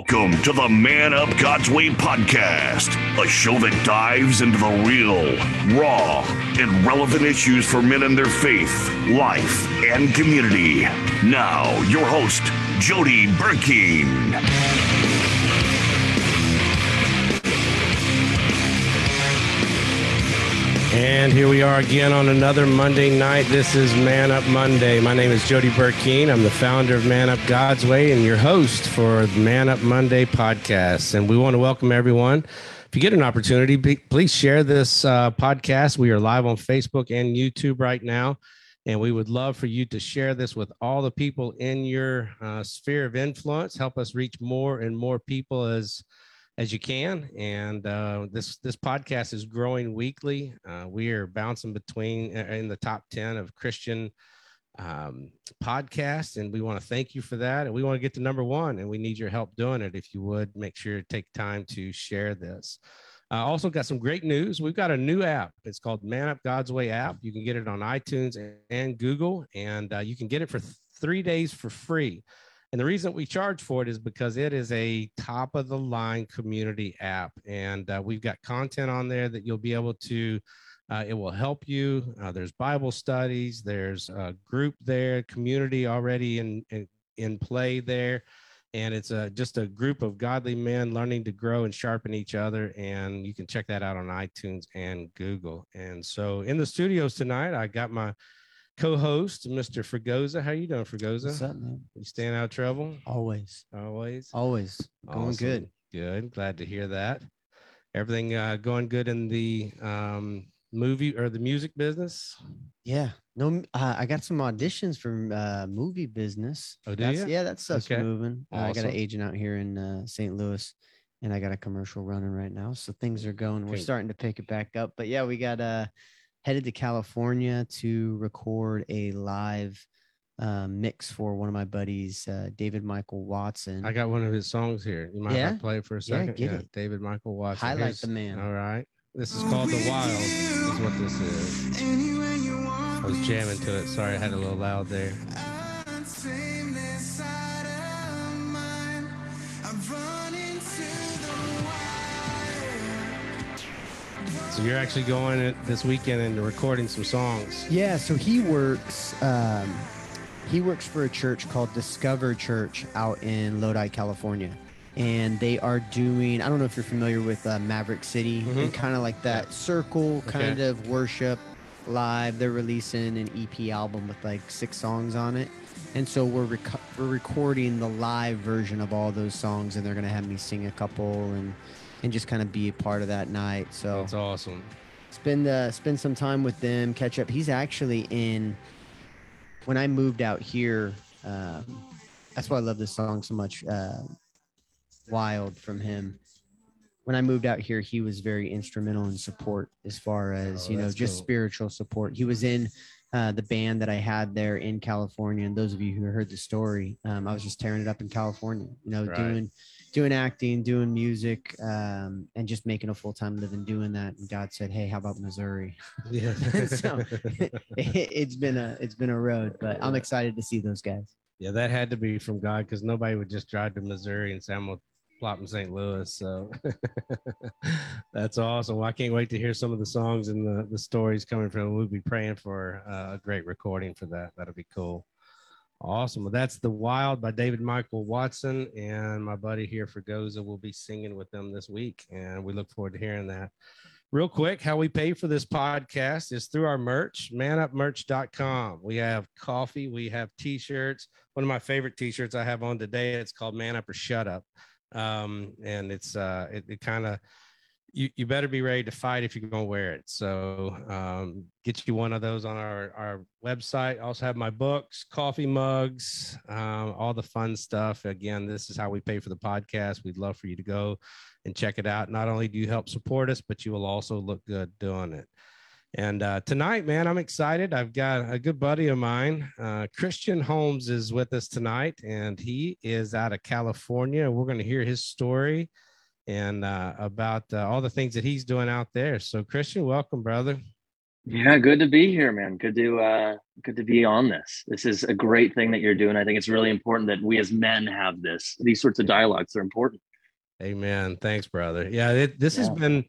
Welcome to the Man Up God's Way podcast, a show that dives into the real, raw, and relevant issues for men and their faith, life, and community. Now, your host, Jody Burkeen. And here we are again on another Monday night. This is Man Up Monday. My name is Jody Burkeen. I'm the founder of Man Up God's Way and your host for the Man Up Monday podcast. And we want to welcome everyone. If you get an opportunity, please share this uh, podcast. We are live on Facebook and YouTube right now. And we would love for you to share this with all the people in your uh, sphere of influence. Help us reach more and more people as as you can. And uh, this this podcast is growing weekly. Uh, we are bouncing between uh, in the top ten of Christian um, podcasts, and we want to thank you for that. And we want to get to number one, and we need your help doing it. If you would make sure to take time to share this. I uh, also got some great news. We've got a new app. It's called Man Up God's Way app. You can get it on iTunes and Google, and uh, you can get it for th- three days for free. And the reason we charge for it is because it is a top of the line community app. And uh, we've got content on there that you'll be able to, uh, it will help you. Uh, there's Bible studies, there's a group there, community already in, in, in play there. And it's a, just a group of godly men learning to grow and sharpen each other. And you can check that out on iTunes and Google. And so in the studios tonight, I got my co-host, Mr. Fregosa. How you doing, Fregosa? What's up, man? You staying out of trouble? Always. Always. Always. Going awesome. good. Good. Glad to hear that. Everything uh, going good in the um, movie or the music business? Yeah. No, uh, I got some auditions for uh, movie business. Oh, do that's, you? Yeah, that's stuff's okay. moving. Awesome. Uh, I got an agent out here in uh, St. Louis, and I got a commercial running right now, so things are going. We're starting to pick it back up. But yeah, we got uh headed to California to record a live uh, mix for one of my buddies, uh, David Michael Watson. I got one of his songs here. You might yeah? play it for a second. Yeah, get it. David Michael Watson. Highlight Here's, the man. All right. This is called The Wild. This is what this is. I was jamming to it. Sorry, I had a little loud there. So you're actually going this weekend and recording some songs. Yeah. So he works. Um, he works for a church called Discover Church out in Lodi, California, and they are doing. I don't know if you're familiar with uh, Maverick City mm-hmm. and kind of like that yeah. circle kind okay. of worship live. They're releasing an EP album with like six songs on it. And so we're rec- we're recording the live version of all those songs, and they're gonna have me sing a couple and and just kind of be a part of that night. So that's awesome. Spend uh, spend some time with them, catch up. He's actually in. When I moved out here, uh, that's why I love this song so much. Uh, Wild from him. When I moved out here, he was very instrumental in support as far as oh, you know, just cool. spiritual support. He was in uh, the band that I had there in California. And those of you who heard the story, um, I was just tearing it up in California, you know, right. doing doing acting, doing music, um, and just making a full time living doing that. And God said, "Hey, how about Missouri?" Yeah. so it, has been a it's been a road, but I'm excited to see those guys. Yeah, that had to be from God because nobody would just drive to Missouri and say, "I'm gonna plop in St. Louis." So that's awesome. Well, I can't wait to hear some of the songs and the the stories coming from. We'll be praying for uh, a great recording for that. That'll be cool. Awesome. Well, that's The Wild by David Michael Watson. And my buddy here for Fregosa will be singing with them this week. And we look forward to hearing that. Real quick, how we pay for this podcast is through our merch, manupmerch.com. We have coffee, we have t shirts. One of my favorite t shirts I have on today, it's called Man Up or Shut Up. Um, and it's, uh, it, it kind of, you, you better be ready to fight if you're going to wear it. So um, get you one of those on our, our website. I also have my books, coffee mugs, um, all the fun stuff. Again, this is how we pay for the podcast. We'd love for you to go and check it out. Not only do you help support us, but you will also look good doing it. And uh, tonight, man, I'm excited. I've got a good buddy of mine, uh, Christian Holmes, is with us tonight, and he is out of California. We're going to hear his story and uh, about uh, all the things that he's doing out there. So, Christian, welcome, brother. Yeah, good to be here, man. Good to uh good to be on this. This is a great thing that you're doing. I think it's really important that we as men have this. These sorts of dialogues are important. Amen. Thanks, brother. Yeah, it, this has been,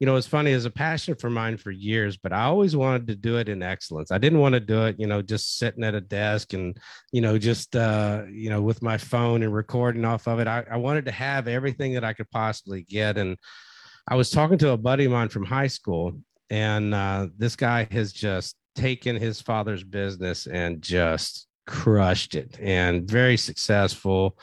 you know, it's funny as a passion for mine for years, but I always wanted to do it in excellence. I didn't want to do it, you know, just sitting at a desk and, you know, just, uh, you know, with my phone and recording off of it. I, I wanted to have everything that I could possibly get. And I was talking to a buddy of mine from high school, and uh, this guy has just taken his father's business and just crushed it and very successful.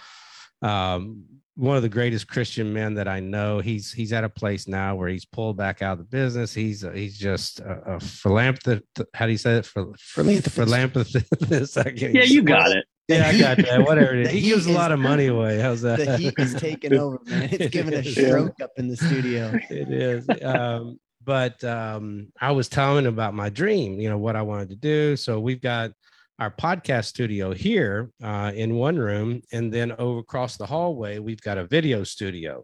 Um, one of the greatest Christian men that I know. He's he's at a place now where he's pulled back out of the business. He's he's just a, a philanthropist. How do you say it? For Philanthropist. philanthropist. Yeah, you got it. Yeah, I got that. Whatever it is. He heat gives a lot of money away. How's that? The heat is taking over, man. It's giving a It is. stroke up in the studio. it is. Um, but um, I was telling him about my dream, you know, what I wanted to do. So we've got our podcast studio here uh, in one room, and then over across the hallway, we've got a video studio.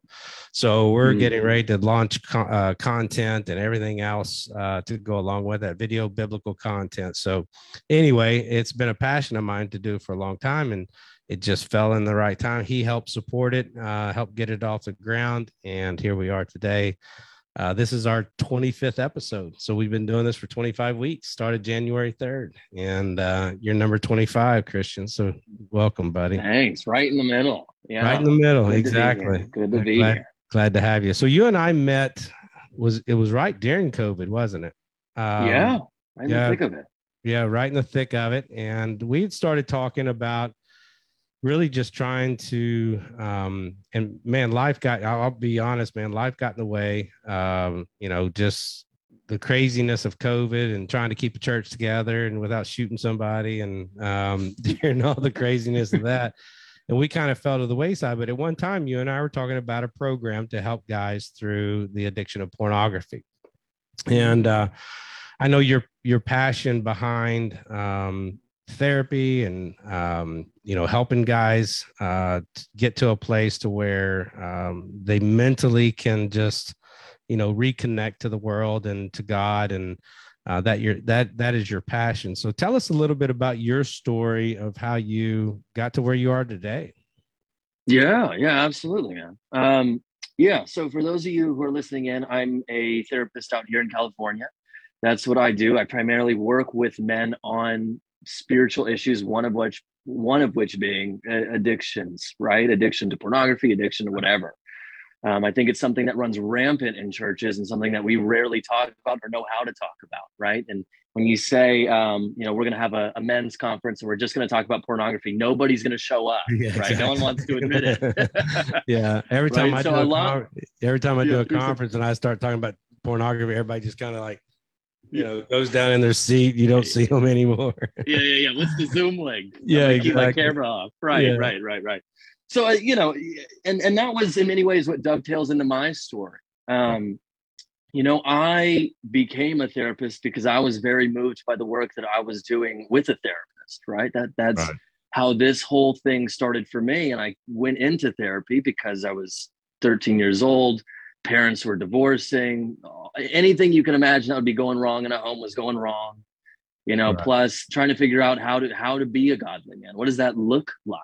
So we're Mm. getting ready to launch co- uh, content and everything else uh, to go along with that video biblical content. So anyway, it's been a passion of mine to do for a long time, and it just fell in the right time. He helped support it, uh, helped get it off the ground, and here we are today. Uh, this is our 25th episode. So we've been doing this for 25 weeks, started January 3rd, and uh, you're number 25, Christian. So welcome, buddy. Thanks. Right in the middle. Yeah. Right in the middle. Good exactly. here. Good to be glad, here. glad to have you. So you and I met, was it was right during COVID, wasn't it? Um, yeah. Right in yeah. the thick of it. yeah right in the thick of it and we had started talking about really just trying to um and man life got i'll be honest man life got in the way um you know just the craziness of covid and trying to keep a church together and without shooting somebody and um during all the craziness of that. And we kind of fell to the wayside but at one time you and i were talking about a program to help guys through the addiction of pornography. And uh I know your your passion behind um, therapy and um, you know helping guys uh, get to a place to where um, they mentally can just you know reconnect to the world and to God and uh, that your that that is your passion. So tell us a little bit about your story of how you got to where you are today. Yeah, yeah, absolutely, man. Um, yeah, so for those of you who are listening in, I'm a therapist out here in California. That's what I do. I primarily work with men on spiritual issues, one of which one of which being uh, addictions, right? Addiction to pornography, addiction to whatever. Um, I think it's something that runs rampant in churches and something that we rarely talk about or know how to talk about, right? And when you say, um, you know, we're going to have a, a men's conference and we're just going to talk about pornography, nobody's going to show up, Yeah, right? No one wants to admit it. yeah, every time Right, I so do a a lot- con- every time I do Yeah, a there's a- conference and I start talking about pornography, everybody just kind of like, you know, goes down in their seat. You don't see them anymore. yeah, yeah, yeah. What's the Zoom link? Yeah, gonna keep my camera off. Right, Yeah. right, right, right. So uh, you know, and and that was in many ways what dovetails into my story. Um, you know, I became a therapist because I was very moved by the work that I was doing with a therapist. Right. That that's Right. how this whole thing started for me. And I went into therapy because I was 13 years old. Parents were divorcing. Anything you can imagine that would be going wrong in a home was going wrong you know Right. plus trying to figure out how to how to be a godly man what does that look like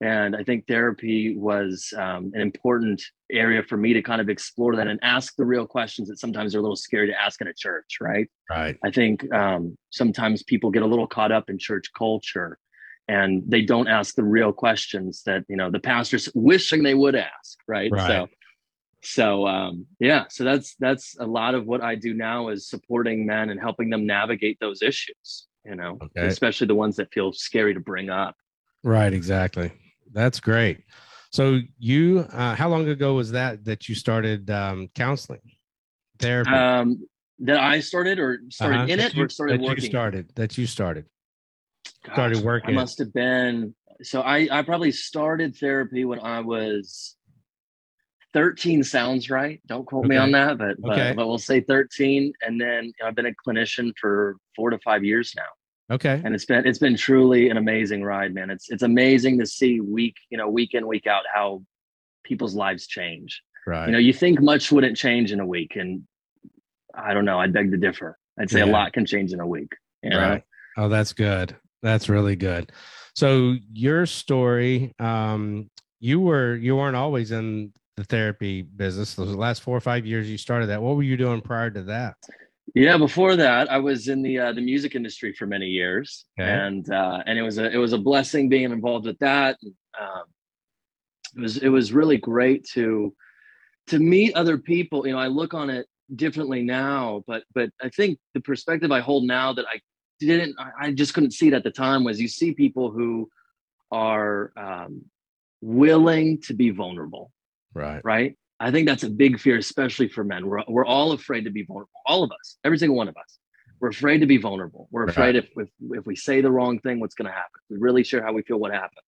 and i think therapy was um, an important area for me to kind of explore that and ask the real questions that sometimes are a little scary to ask in a church right Right. i think um, sometimes people get a little caught up in church culture and they don't ask the real questions that you know the pastors wishing they would ask right, Right. so so um yeah so that's that's a lot of what i do now is supporting men and helping them navigate those issues you know Okay. especially the ones that feel scary to bring up Right. Exactly. That's great. So you, uh, how long ago was that that you started um, counseling therapy? um that i started or started Uh-huh. in That it you- or started that working You started that you started. Gosh, started working i must have been so i i probably started therapy when i was 13 sounds right don't quote me on that but, but Okay. but we'll say 13 and then i've been a clinician for four to five years now Okay. and it's been it's been truly an amazing ride man it's it's amazing to see week you know week in week out how people's lives change Right. you know you think much wouldn't change in a week and i don't know i beg to differ I'd say Yeah. a lot can change in a week. You know? Right. Oh, that's good. That's really good. So your story, um, you were you weren't always in the therapy business. Those last four or five years you started that. What were you doing prior to that? Yeah, before that, I was in the uh, the music industry for many years, Okay. and uh, and it was a it was a blessing being involved with that. Um, it was it was really great to to meet other people. You know, I look on it differently now, but but I think the perspective I hold now that I didn't I- I just couldn't see it at the time was you see people who are um, willing to be vulnerable Right. right? I think that's a big fear, especially for men. We're, we're all afraid to be vulnerable. All of us, every single one of us. We're afraid to be vulnerable. We're afraid if, if if we say the wrong thing, what's going to happen? We're really sure how we feel, what happens.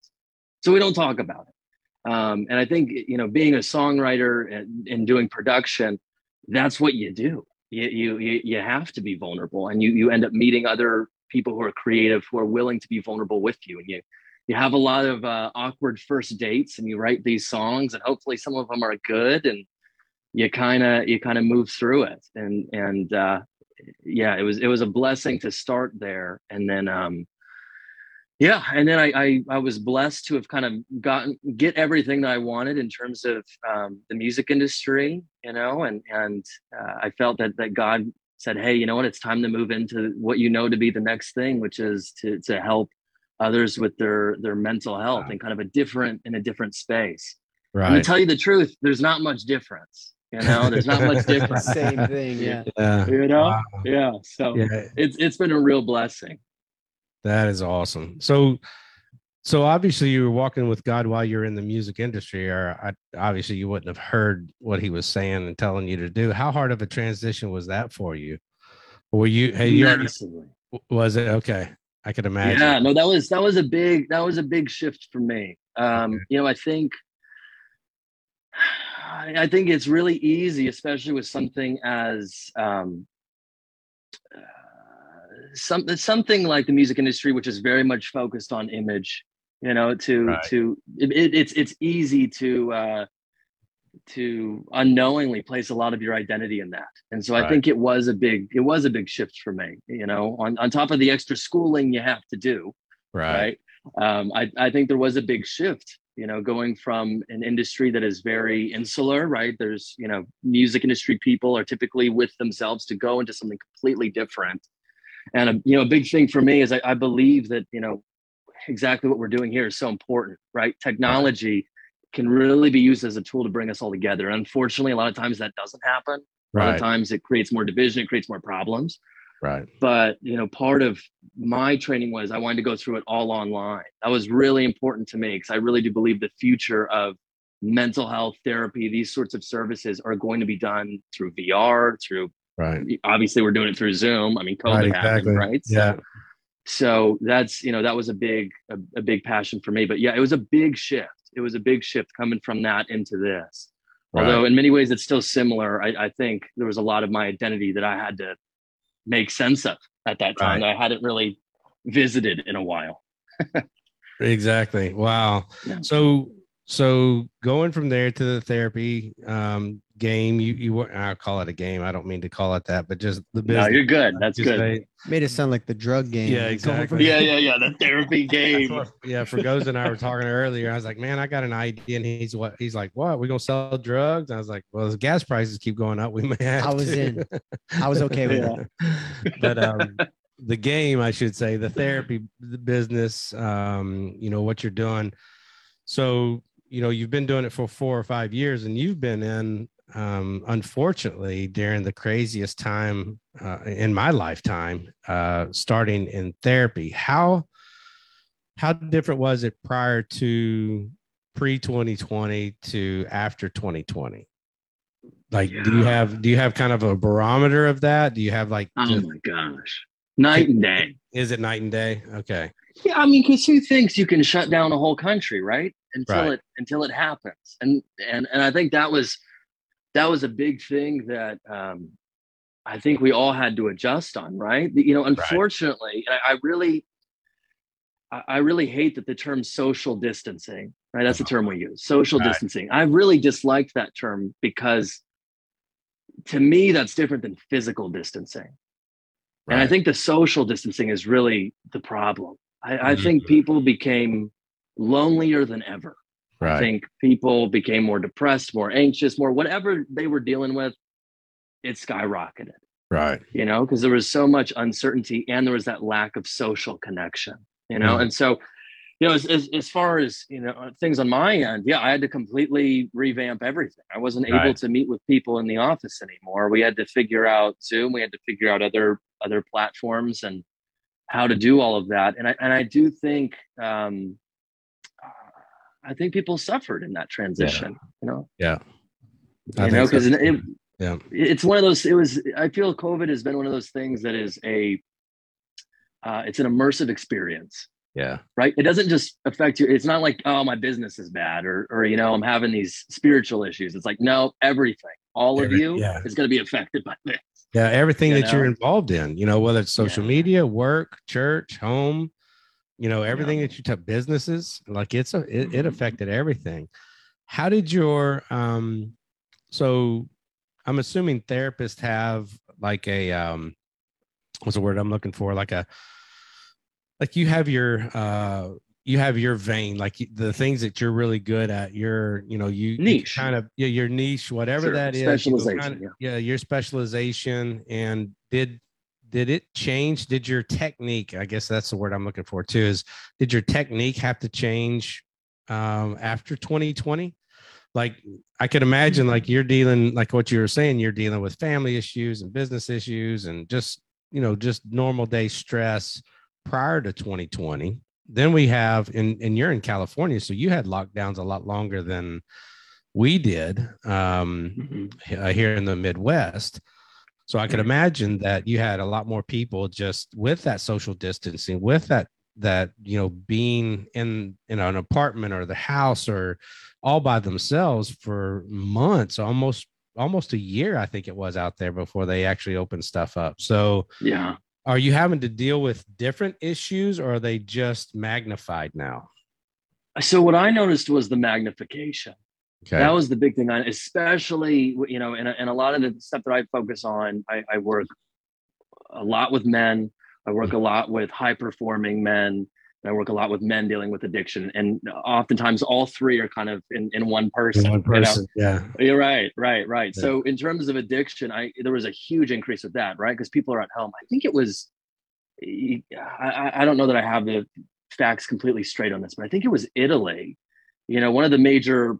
So we don't talk about it. Um, and I think you know, being a songwriter and, and doing production, that's what you do. You, you you you have to be vulnerable, and you you end up meeting other people who are creative, who are willing to be vulnerable with you, and you you have a lot of uh, awkward first dates and you write these songs and hopefully some of them are good and you kind of you kind of move through it. And and uh yeah it was it was a blessing to start there. And then um yeah and then I, I i was blessed to have kind of gotten get everything that i wanted in terms of um the music industry you know and and uh, i felt that that god said hey you know what? It's time to move into what you know to be the next thing which is to to help others with their their mental health Wow. and kind of a different in a different space. Right. And Right. to tell you the truth, there's not much difference. You know, there's not much difference. Same thing. Yeah. Yeah. You know, Wow. yeah. So Yeah. it's it's been a real blessing. That is awesome. So, so obviously you were walking with God while you're in the music industry, or I, obviously you wouldn't have heard what He was saying and telling you to do. How hard of a transition was that for you? Were you? Hey, you already, was it okay? I could imagine. Yeah, no, that was that was a big that was a big shift for me. Um, Okay. you know, I think I think it's really easy, especially with something as um, uh, some something like the music industry, which is very much focused on image. You know, to Right. to it, it, it's it's easy to uh, to unknowingly place a lot of your identity in that, and so I think it was a big it was a big shift for me. You know, on on top of the extra schooling you have to do, Right. right? Um, I, I think there was a big shift, you know, going from an industry that is very insular, right? There's, you know, music industry people are typically with themselves to go into something completely different. And, a, you know, a big thing for me is I, I believe that, you know, exactly what we're doing here is so important, right? Technology can really be used as a tool to bring us all together. Unfortunately, a lot of times that doesn't happen. A lot of times it creates more division, it creates more problems Right. but you know part of my training was i wanted to go through it all online that was really important to me because i really do believe the future of mental health therapy these sorts of services are going to be done through vr through Right. obviously we're doing it through zoom i mean covid Right, exactly. happened right So- Yeah. so that's you know that was a big a, a big passion for me but yeah it was a big shift it was a big shift coming from that into this although in many ways it's still similar I, I think there was a lot of my identity that i had to make sense of at that time that i hadn't really visited in a while Exactly. Wow. Yeah. So so going from there to the therapy um game, you you were I'll call it a game. I don't mean to call it that, but just the business. no you're good that's Just good say- Made it sound like the drug game. Yeah, exactly. yeah yeah yeah the therapy game what- yeah, Fregosa and I were talking earlier. I was like, man, I got an idea. And he's what he's like, what? We gonna sell drugs? I was like, well, the gas prices keep going up, we may have I was to." in. I was okay with it. Yeah. but um the game, I should say, the therapy the business, um, you know, what you're doing. So, you know, you've been doing it for four or five years, and you've been in um unfortunately during the craziest time uh, in my lifetime uh starting in therapy how how different was it prior to pre 2020 to after 2020 like do you have do you have kind of a barometer of that? Do you have like oh just- my gosh. Night and day. Is it night and day? Okay. Yeah, I mean, because who thinks you can shut down a whole country, right? Until Right. it until it happens, and and and I think that was that was a big thing that um, I think we all had to adjust on, right? You know, unfortunately, I, I really. I I really hate that the term social distancing, right? That's the term we use, social Right. distancing. I really disliked that term because to me, that's different than physical distancing And I think the social distancing is really the problem. I, I think Mhm. people became lonelier than ever. I think people became more depressed, more anxious, more whatever they were dealing with, it skyrocketed, Right. you know, because there was so much uncertainty and there was that lack of social connection, you know. Mhm. And so, you know, as, as, as far as, you know, things on my end, yeah, I had to completely revamp everything. I wasn't able to meet with people in the office anymore. We had to figure out Zoom, we had to figure out other other platforms and how to do all of that. And I and I do think um I think people suffered in that transition, you know Yeah. I you know think so. because it, Yeah. it's one of those it was i feel covid has been one of those things that is a uh, it's an immersive experience Yeah. right it doesn't just affect you it's not like oh my business is bad or or you know i'm having these spiritual issues it's like no everything all of you yeah. is going to be affected by this Yeah. Everything You that you're involved in, you know, whether it's social Yeah. media, work, church, home, you know, everything that you took businesses, like it's a, it, it Mhm. affected everything. How did your, um, so I'm assuming therapists have like a, um, what's the word I'm looking for? Like a, like you have your, uh, you have your vein, like the things that you're really good at. Your, you know, you you Niche. kind of yeah, your niche, whatever Sure, that is. you go specialization, kinda- yeah, your specialization. And did did it change? Did your technique? I guess that's the word I'm looking for too. Is did your technique have to change um, after 2020? Like I could imagine, like you're dealing, like what you were saying, you're dealing with family issues and business issues, and just you know, just normal day stress prior to 2020 then we have and and you're in california so you had lockdowns a lot longer than we did um Mhm. uh, here in the midwest so i could mm-hmm. imagine that you had a lot more people just with that social distancing with that that you know being in in an apartment or the house or all by themselves for months almost almost a year i think it was out there before they actually opened stuff up. So yeah. are you having to deal with different issues or are they just magnified now? so what i noticed was the magnification Okay. that was the big thing on especially you know and, and a lot of the stuff that i focus on I, I work a lot with men i work a mm-hmm. lot with high performing men and i work a lot with men dealing with addiction and oftentimes all three are kind of in, in one person one you know? person. Yeah. You're right, right, right. Yeah. So in terms of addiction, I there was a huge increase with that, right? Because people are at home. I think it was, I I don't know that I have the facts completely straight on this, but I think it was Italy. You know, one of the major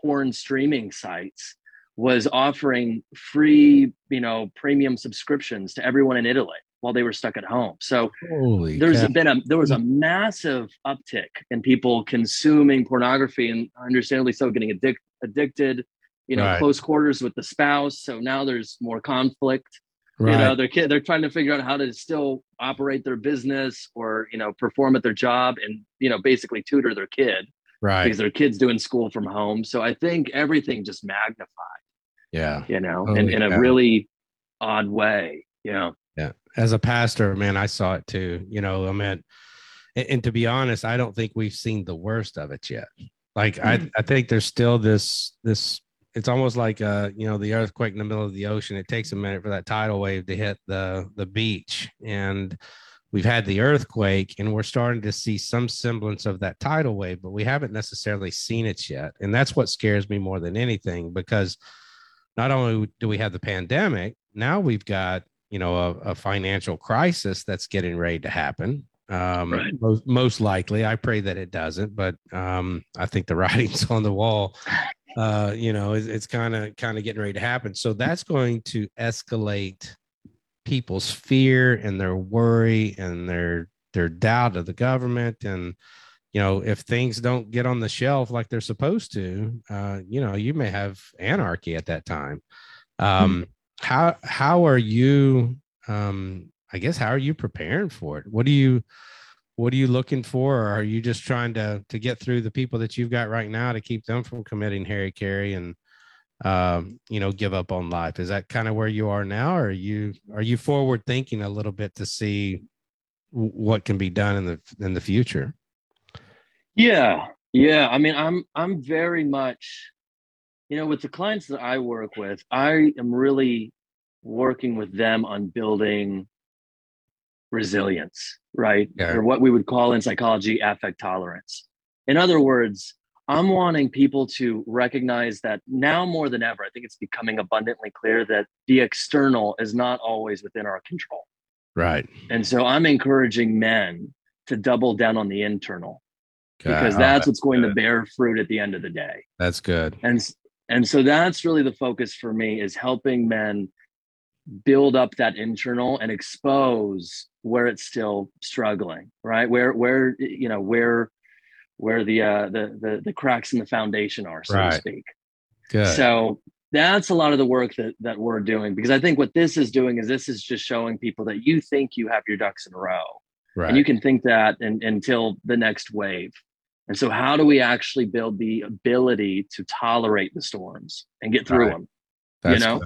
porn streaming sites was offering free, you know, premium subscriptions to everyone in Italy while they were stuck at home. So Holy there's cow. been a there was a massive uptick in people consuming pornography and understandably so getting addic- addicted you know Right. close quarters with the spouse so now there's more conflict right. you know their kid they're trying to figure out how to still operate their business or you know perform at their job and you know basically tutor their kid right. because their kids doing school from home so i think everything just magnified Yeah. you know in, Holy in a cow. really odd way you know Yeah. As a pastor, man, I saw it too. You know, I mean, and, and to be honest, I don't think we've seen the worst of it yet. Like I, I think there's still this this it's almost like uh, you know, the earthquake in the middle of the ocean. It takes a minute for that tidal wave to hit the the beach. And we've had the earthquake and we're starting to see some semblance of that tidal wave, but we haven't necessarily seen it yet. And that's what scares me more than anything because not only do we have the pandemic, now we've got you know a, a financial crisis that's getting ready to happen. Um, Right. most, most likely, I pray that it doesn't, but um, I think the writing's on the wall. Uh, you know, it's, it's kind of kind of getting ready to happen. So that's going to escalate people's fear and their worry and their their doubt of the government. And you know if things don't get on the shelf like they're supposed to uh you know you may have anarchy at that time. Um how how are you um i guess how are you preparing for it? What do you what are you looking for? Or are you just trying to to get through the people that you've got right now to keep them from committing hari-kari and um you know give up on life is that kind of where you are now or are you are you forward thinking a little bit to see what can be done in the in the future Yeah, yeah. I mean, I'm I'm very much, you know, with the clients that I work with, I am really working with them on building resilience, right? Yeah. Or what we would call in psychology affect tolerance. In other words, I'm wanting people to recognize that now more than ever, I think it's becoming abundantly clear that the external is not always within our control. Right. And so I'm encouraging men to double down on the internal because Oh, that's what's going to bear fruit at the end of the day. That's good. And and so that's really the focus for me is helping men build up that internal and expose where it's still struggling, right? Where where you know where where the uh the the, the cracks in the foundation are, so Right. to speak. Good. So that's a lot of the work that that we're doing because I think what this is doing is this is just showing people that you think you have your ducks in a row right. and you can think that and, until the next wave. And so, how do we actually build the ability to tolerate the storms and get through Right. them? That's know.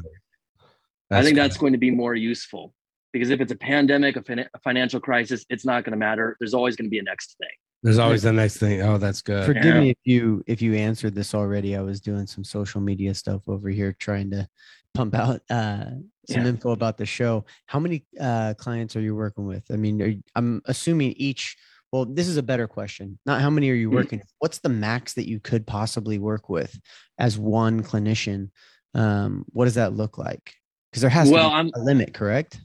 I think good. that's going to be more useful because if it's a pandemic, a, fin- a financial crisis, it's not going to matter. There's always going to be a next thing. There's always the next thing. Oh, that's good. Forgive Yeah. me if you if you answered this already. I was doing some social media stuff over here trying to pump out uh, some Yeah. info about the show. How many uh, clients are you working with? I mean, are you- I'm assuming each. Well, this is a better question. Not how many are you Mhm. working? with, What's the max that you could possibly work with as one clinician? Um, what does that look like? Because there has Well, to I'm- a limit, correct?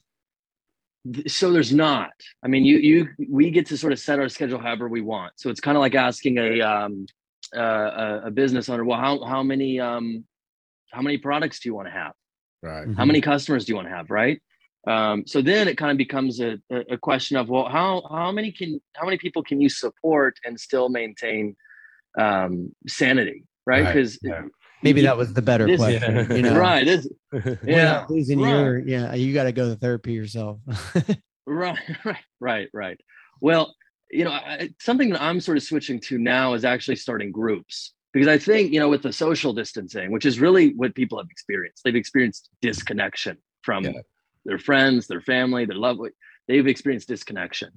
Th- So there's not. I mean, you you we get to sort of set our schedule however we want. So it's kind of like asking a um uh, a, a business owner, well, how how many um how many products do you want to have? right. how many customers do you want to have right um, so then it kind of becomes a, a a question of well how how many can how many people can you support and still maintain um, sanity right Right, because yeah. Maybe that was the better This- question. Yeah. You know, right this, yeah losing right. your yeah. You got to go to therapy yourself. right right right right well you know I, something that i'm sort of switching to now is actually starting groups because i think you know with the social distancing which is really what people have experienced they've experienced disconnection from Yeah. their friends their family their loved one- they've experienced disconnection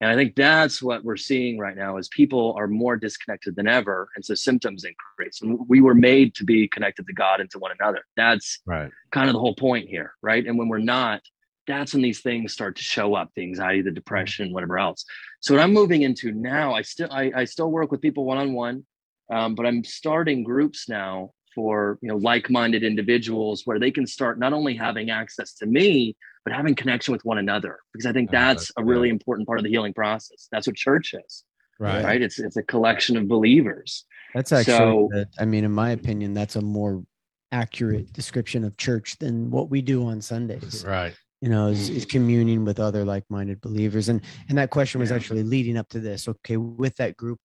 and i think that's what we're seeing right now is people are more disconnected than ever and so symptoms increase and we were made to be connected to god and to one another that's Right. kind of the whole point here, right? And when we're not, that's when these things start to show up, the anxiety, the depression, whatever else. So what I'm moving into now, I still I, I still work with people one on one, but I'm starting groups now for you know like-minded individuals where they can start not only having access to me, but having connection with one another. Because I think Oh, that's that's a really important part of the healing process. That's what church is, Right. right? It's it's a collection of believers. That's actually, So- the- I mean, in my opinion, that's a more accurate description of church than what we do on Sundays. Right. You know, is, is communing with other like-minded believers, and and that question was actually leading up to this. Okay, with that group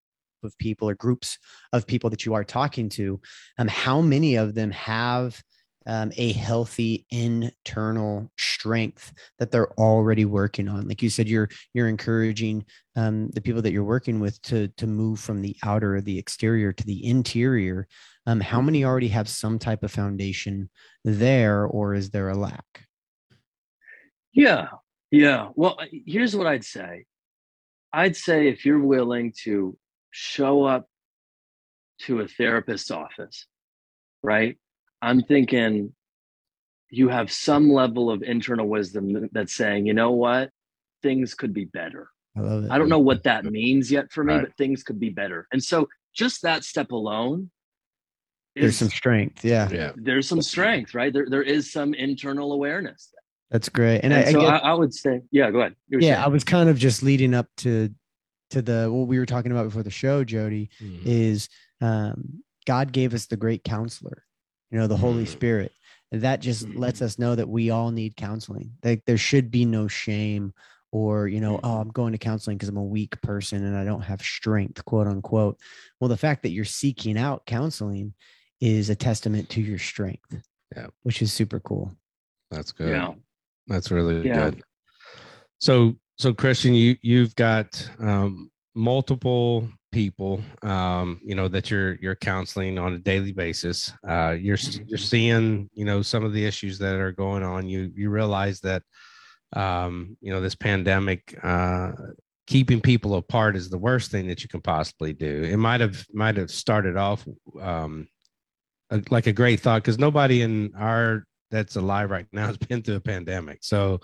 of people or groups of people that you are talking to, um, how many of them have um, a healthy internal strength that they're already working on? Like you said, you're you're encouraging um, the people that you're working with to to move from the outer the exterior to the interior um, how many already have some type of foundation there or is there a lack Yeah. Yeah. Well, here's what I'd say. I'd say if you're willing to show up to a therapist's office, right? I'm thinking you have some level of internal wisdom that's saying, you know what? Things could be better. i love it I don't know what that means yet for me, Right. but things could be better. And so just that step alone there's some strength yeah Yeah. there's some strength, right? There there is some internal awareness. that's great and, And, I, I so I, I would say, yeah, go ahead. You were yeah saying. i was kind of just leading up to to the what we were talking about before the show jody Mhm. is um, god gave us the great counselor you know the holy Mm. spirit and that just lets us know that we all need counseling like there should be no shame or you know oh i'm going to counseling because i'm a weak person and i don't have strength quote unquote well the fact that you're seeking out counseling is a testament to your strength Yeah. which is super cool That's good. yeah. That's really Yeah. good. So, so Christian, you you've got um, multiple people, um, you know, that you're you're counseling on a daily basis. Uh, you're you're seeing, you know, some of the issues that are going on. You you realize that, um, you know, this pandemic. Uh, keeping people apart is the worst thing that you can possibly do it might have might have started off um a, like a great thought because nobody in our that's alive right now has been through a pandemic. So,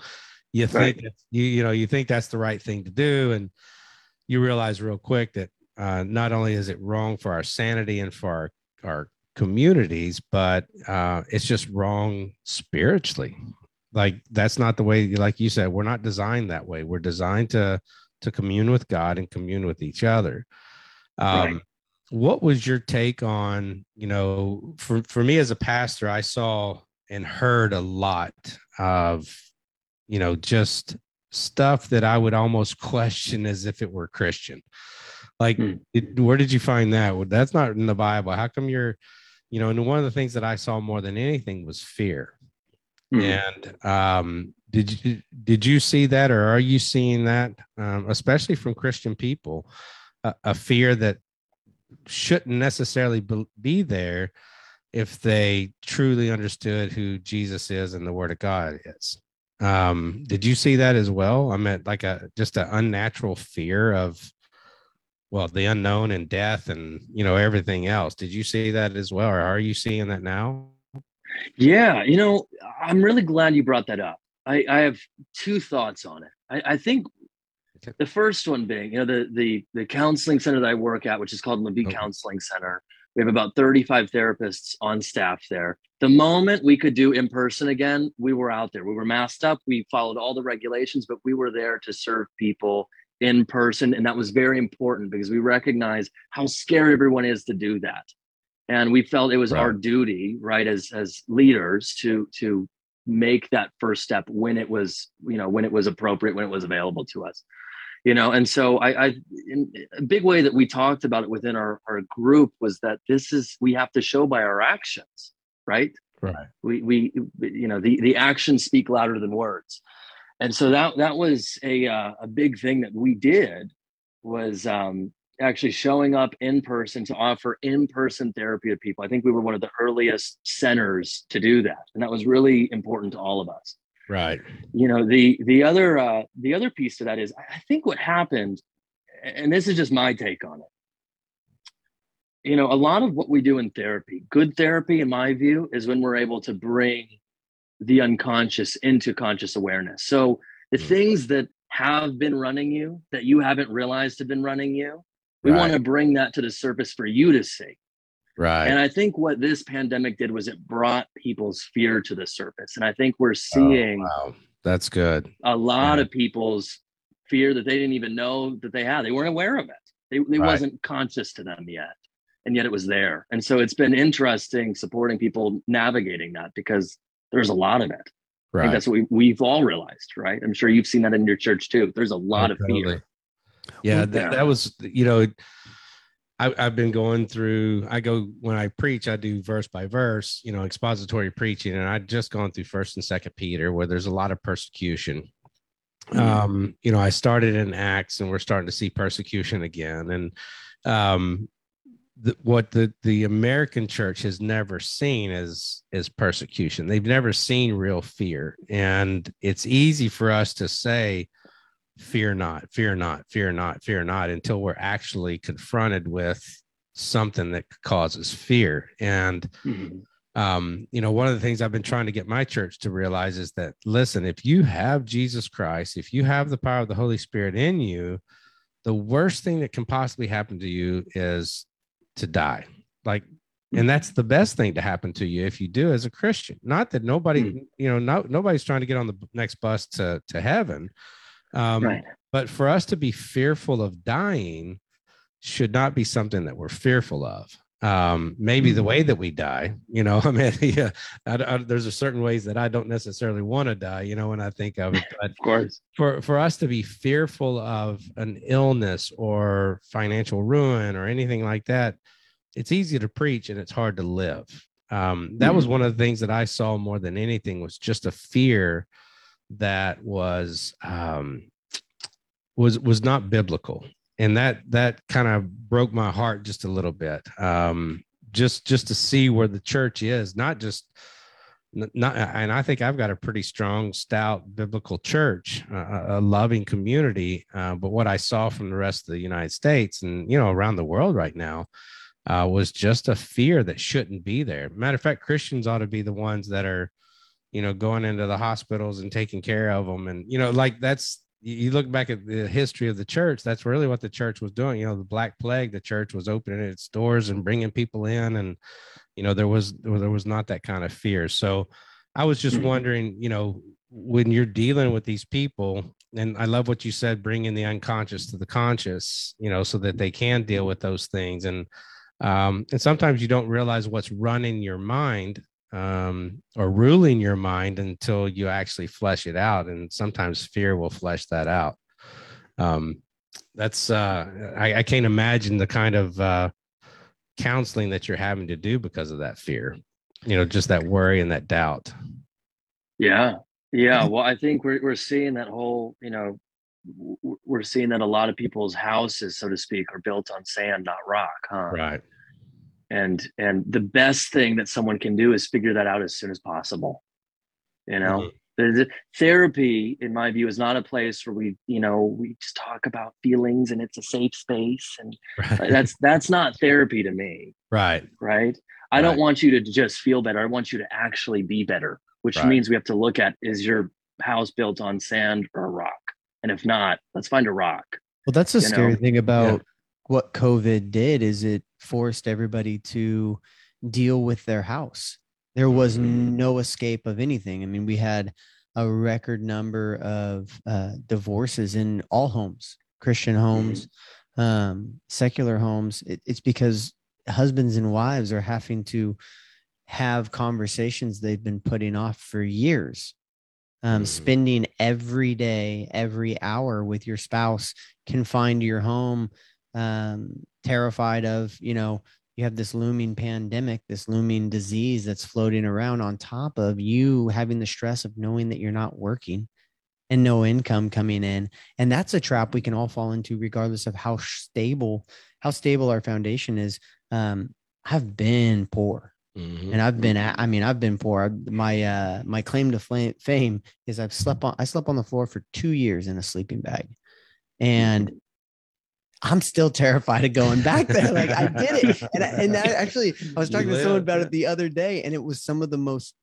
you think right. you you know you think that's the right thing to do, and you realize real quick that uh, not only is it wrong for our sanity and for our our communities, but uh, it's just wrong spiritually. Like that's not the way, like you said, we're not designed that way. We're designed to to commune with God and commune with each other. Um, right. What was your take on, you know, for for me as a pastor, I saw and heard a lot of, you know, just stuff that I would almost question as if it were Christian. Like, hmm. it, where did you find that? That's not in the Bible. How come you're, you know, and one of the things that I saw more than anything was fear. Hmm. And um, did you did you see that, or are you seeing that, um, especially from Christian people, a, a fear that shouldn't necessarily be there if they truly understood who Jesus is and the Word of God is. Um, did you see that as well? I meant like a just an unnatural fear of well, the unknown and death and you know everything else. Did you see that as well, or are you seeing that now? Yeah, you know, I'm really glad you brought that up. I, I have two thoughts on it. I, I think the first one being, you know, the the the counseling center that I work at, which is called LaVie okay. Counseling Center. We have about 35 therapists on staff there. The moment we could do in person again, we were out there. We were masked up. We followed all the regulations, but we were there to serve people in person. And that was very important because we recognize how scary everyone is to do that. And we felt it was right. our duty, right, as as leaders to to make that first step when it was, you know, when it was appropriate, when it was available to us you know and so i, I in a big way that we talked about it within our, our group was that this is we have to show by our actions right right we we you know the the actions speak louder than words and so that that was a uh, a big thing that we did was um actually showing up in person to offer in-person therapy to people i think we were one of the earliest centers to do that and that was really important to all of us Right. You know, the the other uh the other piece to that is I think what happened, and this is just my take on it. You know, a lot of what we do in therapy, good therapy, in my view, is when we're able to bring the unconscious into conscious awareness. So the mm. things that have been running you that you haven't realized have been running you, we right. want to bring that to the surface for you to see. Right. And I think what this pandemic did was it brought people's fear to the surface. And I think we're oh, seeing oh, wow. That's good. A lot yeah. of people's fear that they didn't even know that they had. They weren't aware of it. They, they right. wasn't conscious to them yet. And yet it was there. And so it's been interesting supporting people navigating that because there's a lot of it. Right. I think that's what we, we've all realized, right? I'm sure you've seen that in your church too. There's a lot of fear. Yeah, that, that was, you know, I, have been going through. I go when I preach, I do verse by verse, you know, expository preaching, and I've just gone through First and Second Peter, where there's a lot of persecution. Mm-hmm. Um, you know, I started in Acts, and we're starting to see persecution again, and um, the, what the the American church has never seen is is persecution. They've never seen real fear, and it's easy for us to say fear not, fear not, fear not, fear not until we're actually confronted with something that causes fear. And, mm-hmm. um, you know, one of the things I've been trying to get my church to realize is that, listen, if you have Jesus Christ, if you have the power of the Holy Spirit in you, the worst thing that can possibly happen to you is to die. Like, and mm-hmm. that's the best thing to happen to you if you do as a Christian. Not that nobody, mm-hmm. you know, no, nobody's trying to get on the next bus to to heaven, um, right. But for us to be fearful of dying should not be something that we're fearful of. Um, maybe the way mm-hmm. that we die, you know, I mean, yeah, I, I, there's a certain ways that I don't necessarily want to die, you know, when I think of it. But of course, for for us to be fearful of an illness or financial ruin or anything like that, it's easy to preach and it's hard to live. Um, that mm-hmm. was one of the things that I saw more than anything was just a fear that was um, was was not biblical, and that that kind of broke my heart just a little bit. Um, just just to see where the church is, not just not and i think i've got a pretty strong stout biblical church uh, a loving community uh, but what i saw from the rest of the united states and you know around the world right now uh, was just a fear that shouldn't be there matter of fact christians ought to be the ones that are you know, going into the hospitals and taking care of them. And, you know, like that's, you look back at the history of the church, that's really what the church was doing. You know, the Black Plague, the church was opening its doors and bringing people in. And, you know, there was, there was not that kind of fear. So I was just Mm-hmm. wondering, you know, when you're dealing with these people, and I love what you said, bringing the unconscious to the conscious, you know, so that they can deal with those things. And, um, and sometimes you don't realize what's running your mind um, or ruling your mind until you actually flesh it out. And sometimes fear will flesh that out. Um, that's, uh, I, I can't imagine the kind of uh, counseling that you're having to do because of that fear, you know, just that worry and that doubt. Yeah. Yeah. Well, I think we're we're seeing that whole, you know, we're seeing that a lot of people's houses, so to speak, are built on sand, not rock, huh? Right. And and the best thing that someone can do is figure that out as soon as possible. You know, Mhm. the, the therapy, in my view, is not a place where we, you know, we just talk about feelings and it's a safe space, and Right. that's that's not therapy to me. right. right? I don't want you to just feel better. I want you to actually be better, which Right. means we have to look at is your house built on sand or a rock? And if not, let's find a rock. Well, that's the you scary know? thing about what COVID did is it forced everybody to deal with their house. There was Mhm. no escape of anything. I mean, we had a record number of uh, divorces in all homes, Christian homes, um, secular homes. It, it's because husbands and wives are having to have conversations they've been putting off for years. Um, Mhm. Spending every day, every hour with your spouse, confined to your home, um, terrified of, you know, you have this looming pandemic, this looming disease that's floating around on top of you having the stress of knowing that you're not working and no income coming in. And that's a trap we can all fall into, regardless of how stable, how stable our foundation is. Um, I've been poor Mhm. and I've been, I mean, I've been poor. My, uh, my claim to fame is I've slept on, I slept on the floor for two years in a sleeping bag. And I'm still terrified of going back there. Like I did it. And, I, and that actually, I was You talking to someone about it the other day, and it was some of the most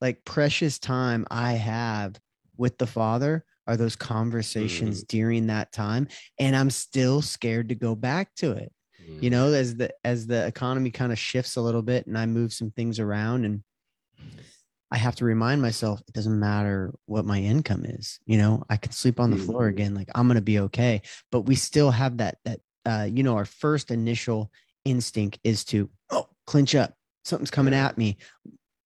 like precious time I have with the Father are those conversations mm. during that time. And I'm still scared to go back to it. You know, mm. as the as the economy kind of shifts a little bit and I move some things around and I have to remind myself it doesn't matter what my income is. You know, I can sleep on the floor Mhm. again. Like I'm gonna be okay. But we still have that that uh, you know, our first initial instinct is to oh clinch up. Something's coming Yeah. at me.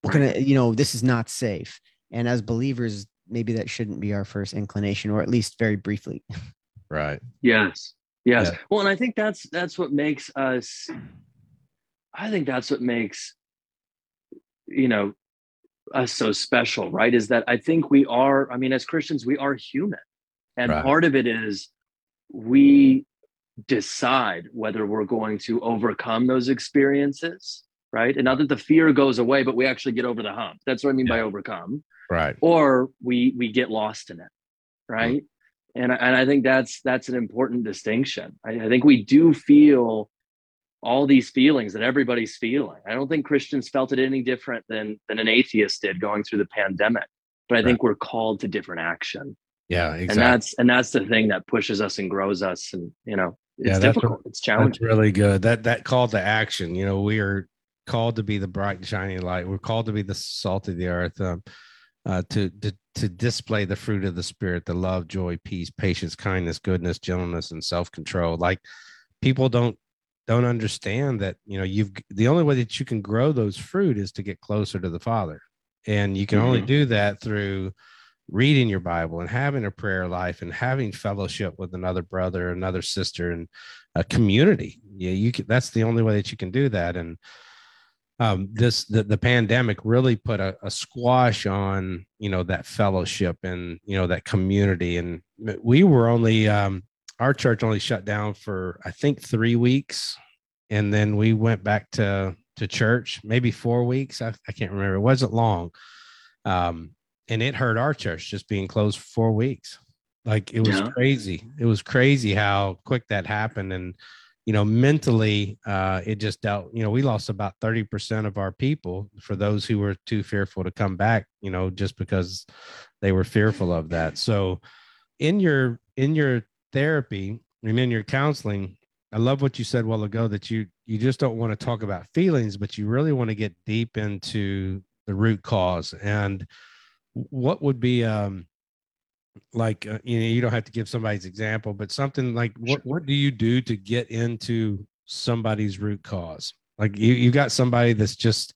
What can I, you know, this is not safe. And as believers, maybe that shouldn't be our first inclination, or at least very briefly. Right. Yes. Yes. Yeah. Well, and I think that's that's what makes us I think that's what makes you know us so special, right? Is that I think we are, I mean, as Christians, we are human. And Right. part of it is we decide whether we're going to overcome those experiences, right? And not that the fear goes away, but we actually get over the hump. That's what I mean by overcome Right. or we we get lost in it right mm-hmm. and I- and i think that's that's an important distinction I, I think we do feel all these feelings that everybody's feeling i don't think christians felt it any different than than an atheist did going through the pandemic but i think we're called to different action Yeah. Exactly. and that's and that's the thing that pushes us and grows us and you know it's Yeah, a- difficult it's challenging really good. That that call to action. You know, we are called to be the bright and shining light. We're called to be the salt of the earth. Um, uh, to to to display the fruit of the spirit, the love, joy, peace, patience, kindness, goodness, gentleness, and self control. Like people don't don't understand that. You know, you've the only way that you can grow those fruit is to get closer to the Father, and you can only Mhm. do that through reading your Bible and having a prayer life and having fellowship with another brother, another sister, and a community. Yeah, you can, that's the only way that you can do that. And um, this the, the pandemic really put a, a squash on you know that fellowship and you know that community. And we were only um, our church only shut down for I think three weeks, and then we went back to to church maybe four weeks. I, I can't remember. It wasn't long. Um, and it hurt our church just being closed for four weeks. Like it was Yeah. crazy. It was crazy how quick that happened. And you know, mentally, uh, it just dealt, you know, we lost about 30% of our people for those who were too fearful to come back, you know, just because they were fearful of that. So in your, in your therapy and in your counseling, I love what you said a while ago that you, you just don't want to talk about feelings, but you really want to get deep into the root cause. And what would be, um, like uh, you know you don't have to give somebody's example but something like what what do you do to get into somebody's root cause? Like you you got somebody that's just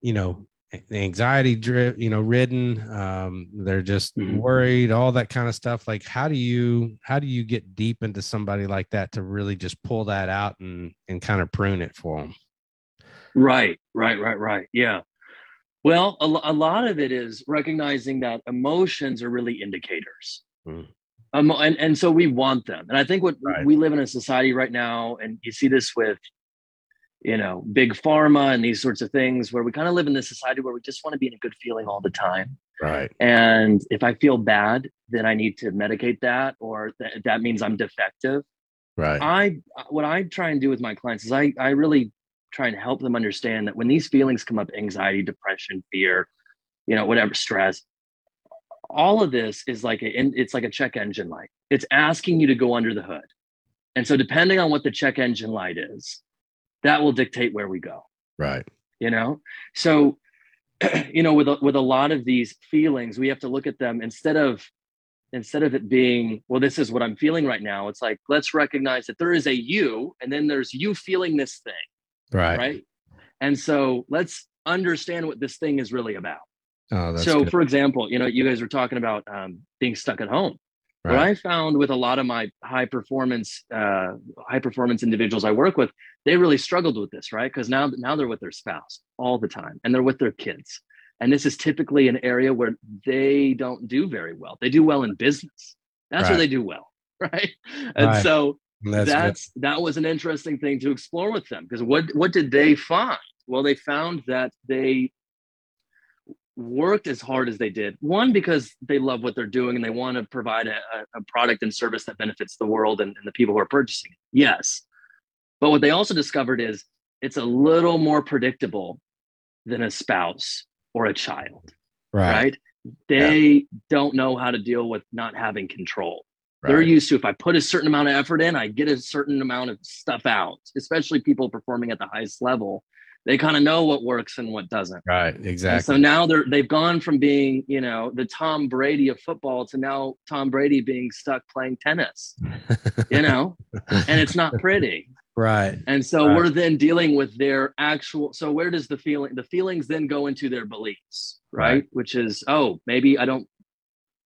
you know anxiety driven you know ridden um they're just Mhm. worried all that kind of stuff like how do you how do you get deep into somebody like that to really just pull that out and and kind of prune it for them Right, right, right, right. Yeah. Well, a, a lot of it is recognizing that emotions are really indicators. Mm. Um, and, and so we want them. And I think what Right. we live in a society right now, and you see this with, you know, big pharma and these sorts of things where we kind of live in this society where we just want to be in a good feeling all the time. right And if I feel bad, then I need to medicate that, or th- that means I'm defective. right I uh, what I try and do with my clients is I I really try and help them understand that when these feelings come up, anxiety, depression, fear, you know, whatever, stress, all of this is like a it's like a check engine light. It's asking you to go under the hood. And so depending on what the check engine light is, that will dictate where we go. Right. You know? So you know with a, with a lot of these feelings we have to look at them instead of instead of it being well this is what i'm feeling right now. It's like let's recognize that there is a you and then there's you feeling this thing. Right. Right, and so let's understand what this thing is really about. Oh that's so good. for example you know you guys were talking about um, being stuck at home what I found with a lot of my high performance, uh, high performance individuals I work with, they really struggled with this, right? Because now, now they're with their spouse all the time, and they're with their kids, and this is typically an area where they don't do very well. They do well in business. That's Right. where they do well, right? And Right. so that's, that's, that was an interesting thing to explore with them because what what did they find? Well, they found that they worked as hard as they did. One because they love what they're doing and they want to provide a, a- product and service that benefits the world and, and the people who are purchasing it. Yes, but what they also discovered is it's a little more predictable than a spouse or a child, right right? They don't know how to deal with not having control they're used to if I put a certain amount of effort in, I get a certain amount of stuff out, especially people performing at the highest level. They kind of know what works and what doesn't. right And exactly so now they're they've gone from being, you know, the Tom Brady of football to now Tom Brady being stuck playing tennis, you know, and it's not pretty. right And so Right. we're then dealing with their actual. So where does the feeling? The feelings then go into their beliefs, right? Right. Which is, oh, maybe I don't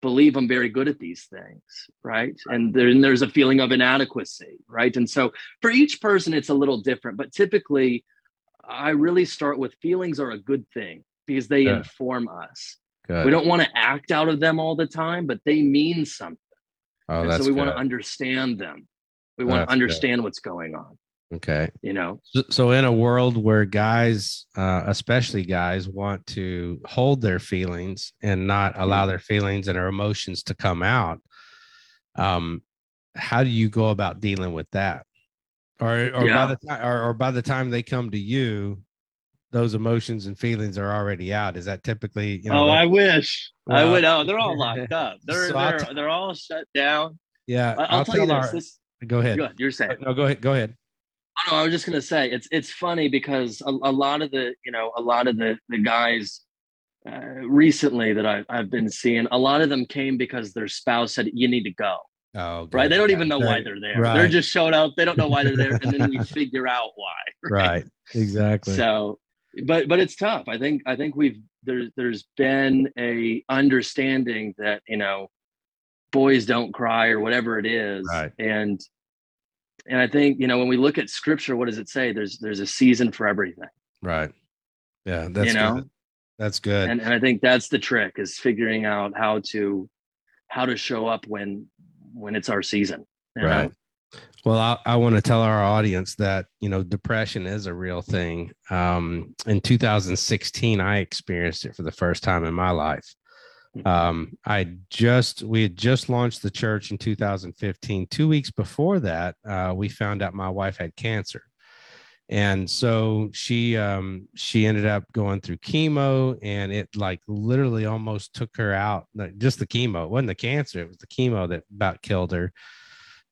believe I'm very good at these things, right? And then there's a feeling of inadequacy, right? And so for each person, it's a little different. But typically, I really start with feelings are a good thing because they Yeah. inform us. good We don't want to act out of them all the time, but they mean something. oh and that's so we want to understand them. We want That's to good. understand what's going on, okay you know? So, so in a world where guys, uh, especially guys, want to hold their feelings and not Mm-hmm. allow their feelings and their emotions to come out, um, how do you go about dealing with that? Or, or Yeah. by the time, or, or by the time they come to you, those emotions and feelings are already out. Is that typically, you know? oh, that- I wish. I would. Oh, they're all locked up. They're So they're, t- they're all shut down. yeah. I- I'll, tell, you this. this go ahead. go ahead. You're saying. No, go ahead. Go ahead. Oh, no, I was just gonna say it's it's funny because a, a lot of the you know a lot of the the guys uh, recently that I, I've been seeing a lot of them came because their spouse said you need to go Oh, right they don't even know why they're there right. they're just showed up they don't know why they're there and then we figure out why Right. Exactly. so but but it's tough i think i think we've there's there's been a understanding that you know boys don't cry or whatever it is Right. and and i think you know when we look at scripture what does it say there's there's a season for everything Right. Yeah, that's you know good. That's good. and, and i think that's the trick is figuring out how to how to show up when when it's our season you know? right. Well, I, I want to tell our audience that you know depression is a real thing. Um, in 2016, I experienced it for the first time in my life. Um, I just we had just launched the church in 2015. Two weeks before that, uh, we found out my wife had cancer, and so she um, she ended up going through chemo, and it like literally almost took her out. Like, just the chemo, it wasn't the cancer; it was the chemo that about killed her.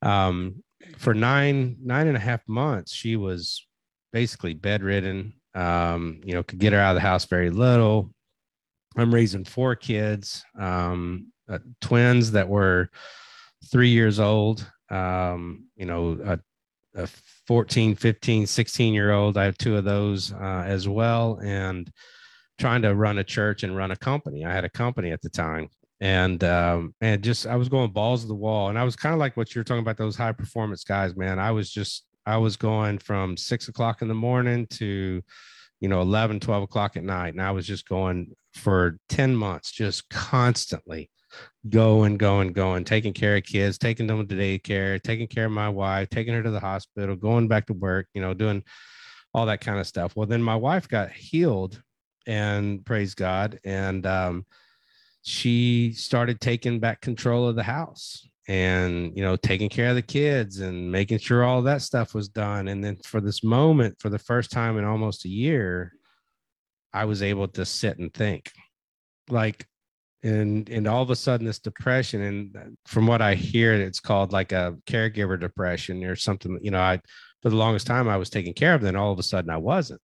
Um, for nine nine and a half months, she was basically bedridden. Um, you know, could get her out of the house very little I'm raising four kids, um, uh, twins that were three years old, um, you know, a, a 14, 15, 16 year old. I have two of those uh, as well. And trying to run a church and run a company. I had a company at the time. And um, and just I was going balls to the wall, and I was kind of like what you're talking about those high performance guys, man. I was just I was going from six o'clock in the morning to you know 11 12 o'clock at night and i was just going for 10 months just constantly going going going taking care of kids taking them to daycare taking care of my wife taking her to the hospital going back to work you know doing all that kind of stuff. Well then my wife got healed and praise god and um, she started taking back control of the house and you know taking care of the kids and making sure all that stuff was done. And then for this moment for the first time in almost a year i was able to sit and think. Like and and all of a sudden this depression and from what i hear it's called like a caregiver depression or something you know i for the longest time i was taking care of then all of a sudden i wasn't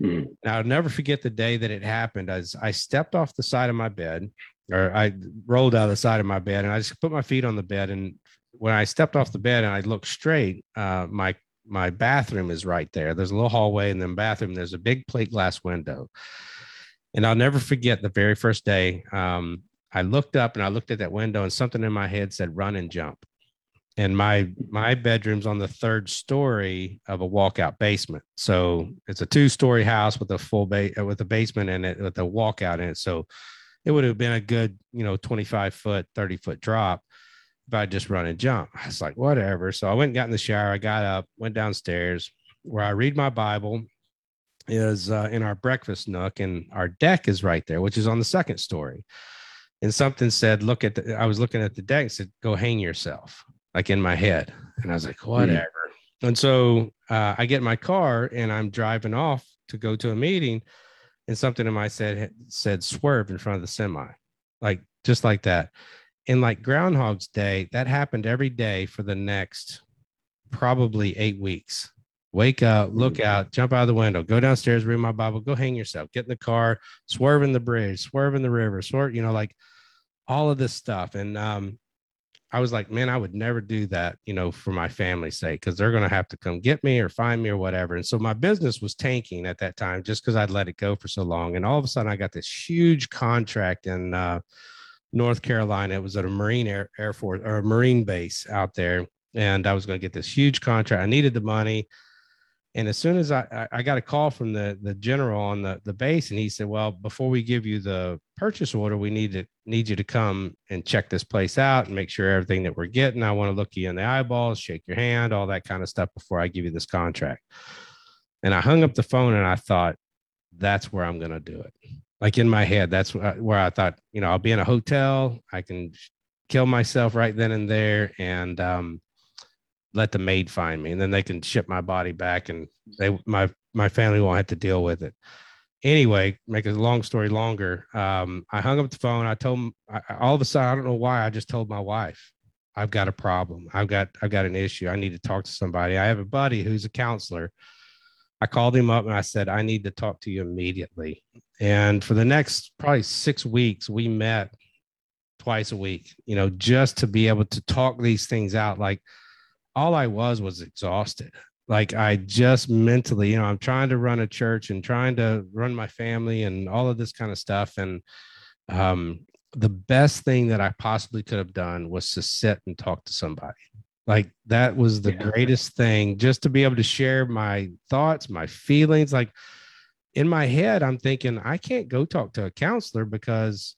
mm. now i'll never forget the day that it happened as i stepped off the side of my bed or I rolled out of the side of my bed and I just put my feet on the bed. And when I stepped off the bed and I looked straight, uh, my my bathroom is right there. There's a little hallway and then bathroom. There's a big plate glass window. And I'll never forget the very first day. Um, I looked up and I looked at that window and something in my head said run and jump. And my my bedroom's on the third story of a walkout basement. So it's a two story house with a full base with a basement in it with a walkout in it. So it would have been a good, you know, 25 foot, 30 foot drop if I just run and jump. I was like, whatever. So I went and got in the shower. I got up, went downstairs where I read my Bible is uh, in our breakfast nook and our deck is right there, which is on the second story. And something said, look at the, I was looking at the deck and said, go hang yourself, like in my head. And I was like, hmm. whatever. Mm-hmm. And so uh, I get my car and I'm driving off to go to a meeting and something in my said said swerve in front of the semi, like just like that. And like Groundhog's Day, that happened every day for the next probably eight weeks. Wake up, look out, jump out of the window, go downstairs, read my Bible, go hang yourself, get in the car, swerve in the bridge, swerve in the river, swerve, you know, like all of this stuff. And um, I was like, man, I would never do that, you know, for my family's sake, because they're going to have to come get me or find me or whatever. And so my business was tanking at that time just because I'd let it go for so long. And all of a sudden, I got this huge contract in uh, North Carolina. It was at a Marine Air, Air Force or a Marine base out there. And I was going to get this huge contract. I needed the money. And as soon as I, I got a call from the, the general on the, the base, and he said, Well, before we give you the purchase order, we need to need you to come and check this place out and make sure everything that we're getting. I want to look you in the eyeballs, shake your hand, all that kind of stuff before I give you this contract. And I hung up the phone and I thought, that's where I'm going to do it. Like in my head, that's where I thought, you know, I'll be in a hotel. I can kill myself right then and there. And, um, let the maid find me and then they can ship my body back and they my my family won't have to deal with it. Anyway make a long story longer um, i hung up the phone. I told I, all of a sudden i don't know why i just told my wife i've got a problem. I've got i've got an issue. I need to talk to somebody. I have a buddy who's a counselor. I called him up and i said i need to talk to you immediately. And for the next probably six weeks we met twice a week you know just to be able to talk these things out like all I was was exhausted. Like I just mentally, you know, I'm trying to run a church and trying to run my family and all of this kind of stuff. And um, the best thing that I possibly could have done was to sit and talk to somebody. Like that was the yeah. greatest thing, just to be able to share my thoughts, my feelings. Like in my head, I'm thinking, I can't go talk to a counselor because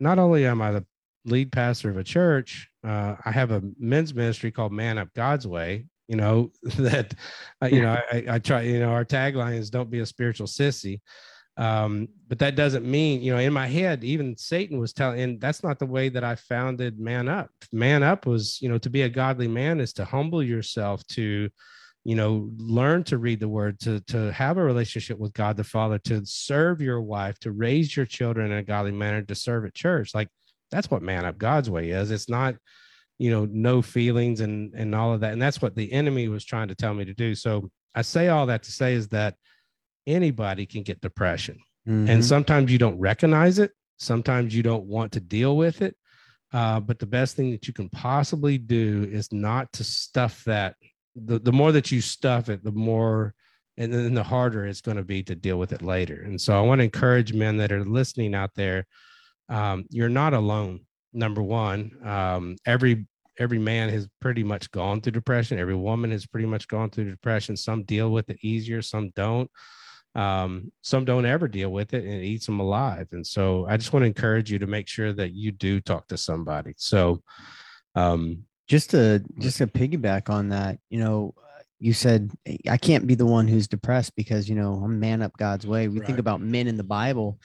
not only am I the lead pastor of a church, uh, I have a men's ministry called Man Up God's Way. You know that, uh, you know, I, I, try. You know, our tagline is "Don't be a spiritual sissy." Um, but that doesn't mean, you know, in my head, even Satan was telling, and that's not the way that I founded Man Up. Man Up was, you know, to be a godly man is to humble yourself, to, you know, learn to read the word, to to have a relationship with God the Father, to serve your wife, to raise your children in a godly manner, to serve at church. Like that's what Man Up God's way is. It's not, you know, no feelings and and all of that. And that's what the enemy was trying to tell me to do. So I say all that to say is that anybody can get depression. Mhm. And sometimes you don't recognize it. Sometimes you don't want to deal with it. Uh, but the best thing that you can possibly do is not to stuff that. The, the more that you stuff it, the more and then the harder it's going to be to deal with it later. And so I want to encourage men that are listening out there. Um, you're not alone. Number one, um, every every man has pretty much gone through depression. Every woman has pretty much gone through depression. Some deal with it easier, some don't um, some don't ever deal with it and it eats them alive and so i just want to encourage you to make sure that you do talk to somebody so um just to just to piggyback on that you know you said i can't be the one who's depressed because you know i'm man up god's way we think about men in the bible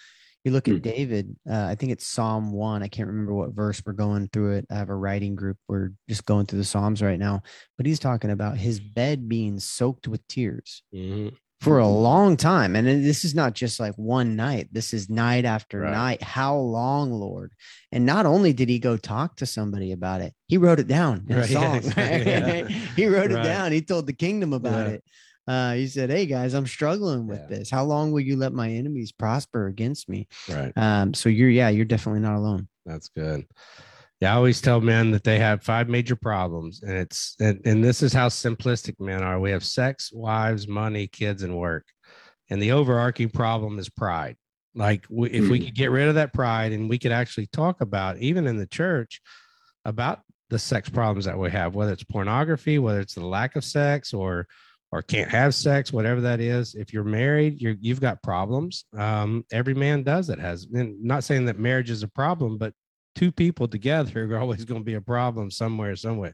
you look Hmm. at david uh, i think it's psalm 1 i can't remember what verse we're going through it i have a writing group we're just going through the psalms right now but he's talking about his bed being soaked with tears mhm, for a long time. And this is not just like one night, this is night after Right. night. How long, Lord? And not only did he go talk to somebody about it, he wrote it down in Right, a song. exactly, yeah. he wrote it Right. down. He told the kingdom about Yeah. it. Uh, he said, Hey guys, I'm struggling with Yeah. this. How long will you let my enemies prosper against me? right Um, so you're, yeah, you're definitely not alone. that's good yeah i always tell men that they have five major problems and it's and, and this is how simplistic men are we have sex wives money kids and work and the overarching problem is pride like we, if we Mhm. could get rid of that pride and we could actually talk about even in the church about the sex problems that we have whether it's pornography whether it's the lack of sex or or can't have sex whatever that is. If you're married you're you've got problems. Um every man does it has and not saying that marriage is a problem but two people together are always going to be a problem somewhere somewhere.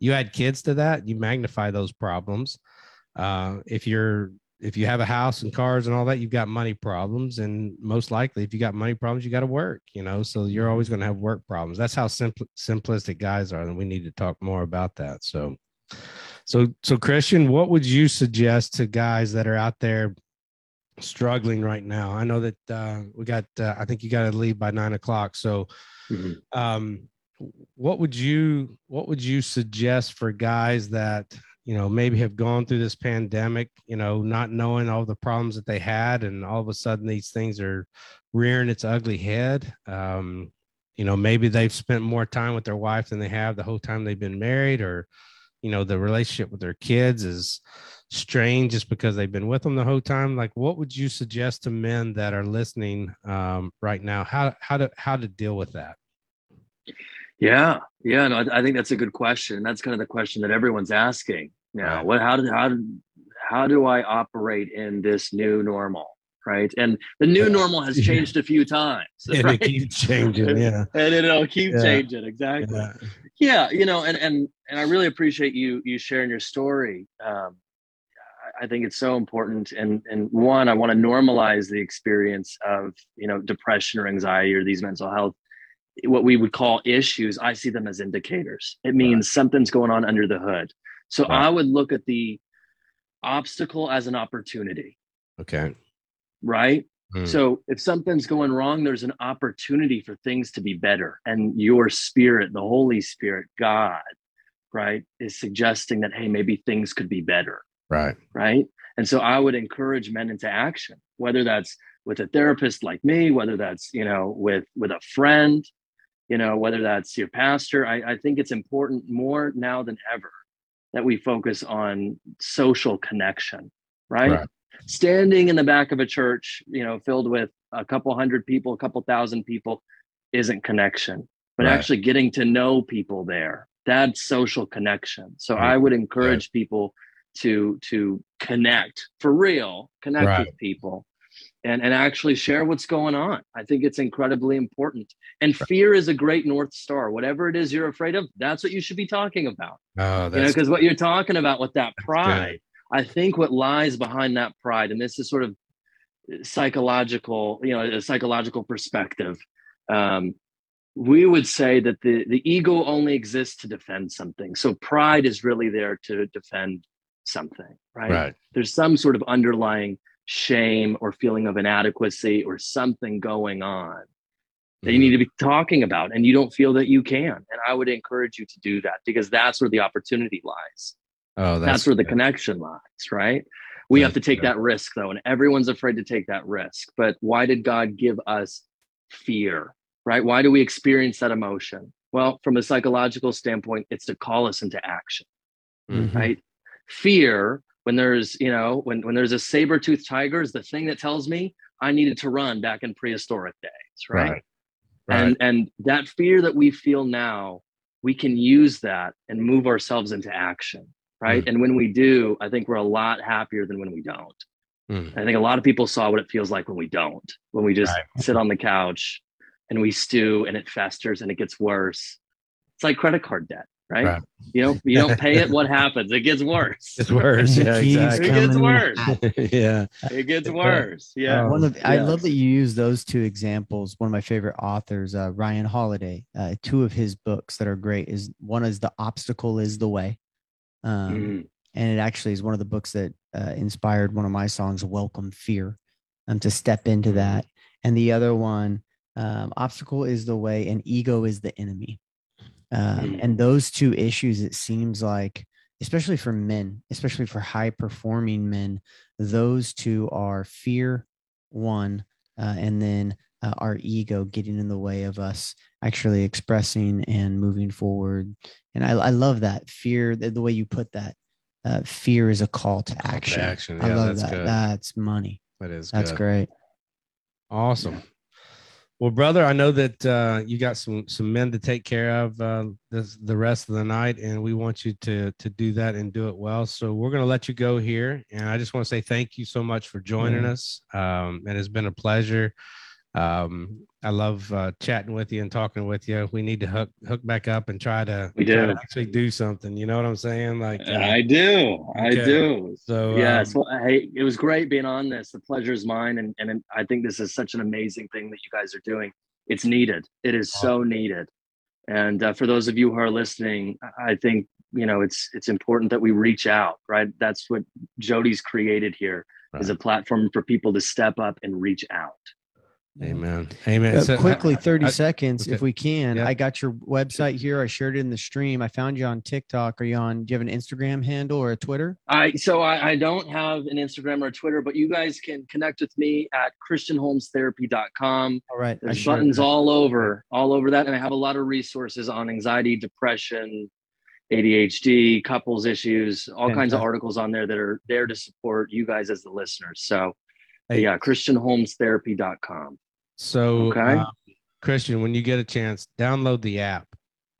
You add kids to that you magnify those problems. Uh if you're if you have a house and cars and all that you've got money problems and most likely if you got money problems you got to work you know? So you're always going to have work problems. That's how simple simplistic guys are and we need to talk more about that so so so christian what would you suggest to guys that are out there struggling right now? I know that uh we got uh, i think you got to leave by nine o'clock. So Mhm. um what would you what would you suggest for guys that you know maybe have gone through this pandemic you know not knowing all the problems that they had and all of a sudden these things are rearing its ugly head? Um you know maybe they've spent more time with their wife than they have the whole time they've been married or you know the relationship with their kids is strained just because they've been with them the whole time like what would you suggest to men that are listening um, right now how how to how to deal with that Yeah, yeah, no, I, I think that's a good question. That's kind of the question that everyone's asking now. Right. What, how do, how how do I operate in this new normal? Right, and the new Yeah. normal has changed a few times. and right? it keeps changing yeah and it'll keep Yeah. changing exactly. yeah Yeah, you know, and and and I really appreciate you you sharing your story. Um, I- think it's so important, and and one, I want to normalize the experience of you know depression or anxiety or these mental health, what we would call issues. I see them as indicators. It means something's going on under the hood. So Right. I would look at the obstacle as an opportunity, okay right? Mm. So if something's going wrong, there's an opportunity for things to be better. And your spirit, the Holy Spirit, God, right, is suggesting that, hey, maybe things could be better. right Right. And so I would encourage men into action, whether that's with a therapist like me, whether that's, you know, with with a friend, you know, whether that's your pastor. I, I think it's important more now than ever that we focus on social connection, right? Right. Standing in the back of a church, you know, filled with a couple hundred people, a couple thousand people isn't connection, but Right. actually getting to know people there, that's social connection. So Right. I would encourage people to to connect for real, connect Right. with people and and actually share what's going on. I think it's incredibly important. And fear is a great north star. Whatever it is you're afraid of, that's what you should be talking about. oh You know, that's because what you're talking about with that pride, I think what lies behind that pride, and this is sort of psychological, you know, a psychological perspective, um, we would say that the the ego only exists to defend something. So pride is really there to defend something, right? Right. There's some sort of underlying shame or feeling of inadequacy or something going on that you Mhm. need to be talking about and you don't feel that you can and i would encourage you to do that because that's where the opportunity lies Oh, that's, where the good. connection lies right we have to take good. that risk though and everyone's afraid to take that risk but why did god give us fear right why do we experience that emotion well from a psychological standpoint it's to call us into action Mhm. right fear when there's you know when when there's a saber-toothed tiger is the thing that tells me i needed to run back in prehistoric days right, Right. Right. and and that fear that we feel now we can use that and move ourselves into action right Mm. and when we do i think we're a lot happier than when we don't Mm. i think a lot of people saw what it feels like when we don't when we just Right. sit on the couch and we stew and it festers and it gets worse it's like credit card debt right, Right. you know you don't pay it what happens it gets worse It's worse. Yeah, exactly. It gets worse. yeah. it gets worse yeah Oh, One of I love that you use those two examples. One of my favorite authors, uh, Ryan Holiday. Uh, two of his books that are great is one is the obstacle is the way, um, Mm, and it actually is one of the books that uh, inspired one of my songs, "Welcome Fear," um, to step into that. And the other one, um, obstacle is the way, and ego is the enemy. Um, Mm. and those two issues, it seems like, especially for men, especially for high performing men, those two are fear, one, uh, and then uh, our ego getting in the way of us actually expressing and moving forward. And I, I love that fear, the, the way you put that. Uh, fear is a call to to action. action. I Yeah, love that's that. good. That's money. That is That's good. great. Awesome. Well, brother, I know that uh, you got some some men to take care of uh, this, the rest of the night, and we want you to to do that and do it well. So we're going to let you go here, and I just want to say thank you so much for joining Yeah. us. Um, and it has been a pleasure. Um, I love uh, chatting with you and talking with you. We need to hook hook back up and try to, We try to do. actually do something. You know what I'm saying? Like, uh, I do. I okay. do. so yes. um, Well, hey, it was great being on this. The pleasure is mine, and and I think this is such an amazing thing that you guys are doing. It's needed. It is so needed. And uh, for those of you who are listening, I- think you know it's it's important that we reach out. Right. That's what Jody's created here here is a platform for people to step up and reach out. Amen. Amen. Uh, So, quickly, 30 I- seconds, if we can. Yeah. I got your website here. I shared it in the stream. I found you on TikTok. Are you on? Do you have an Instagram handle or a Twitter? I so I, I don't have an Instagram or a Twitter, but you guys can connect with me at christianholmestherapy.com. All right. There's shared buttons that. all over, all over that. And I have a lot of resources on anxiety, depression, ADHD, couples issues, all kinds of articles on there that are there to support you guys as the listeners. So Hey. yeah, christianholmestherapy.com. So, Okay. um, Christian, when you get a chance, download the app.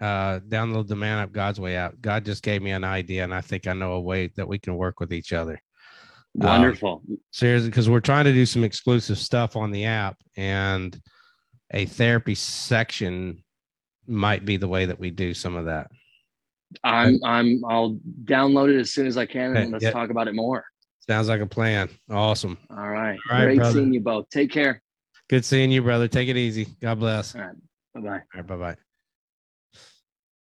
Uh, download the Man Up God's Way app. God just gave me an idea, and I think I know a way that we can work with each other. Um, Wonderful. Seriously, because we're trying to do some exclusive stuff on the app, and a therapy section might be the way that we do some of that. I'm I'm I'll download it as soon as I can and let's yeah. talk about it more. Sounds like a plan. Awesome. All right. All right, Great brother. seeing you both. Take care. Good seeing you, brother. Take it easy. God bless. All right. Bye-bye. All right, bye bye.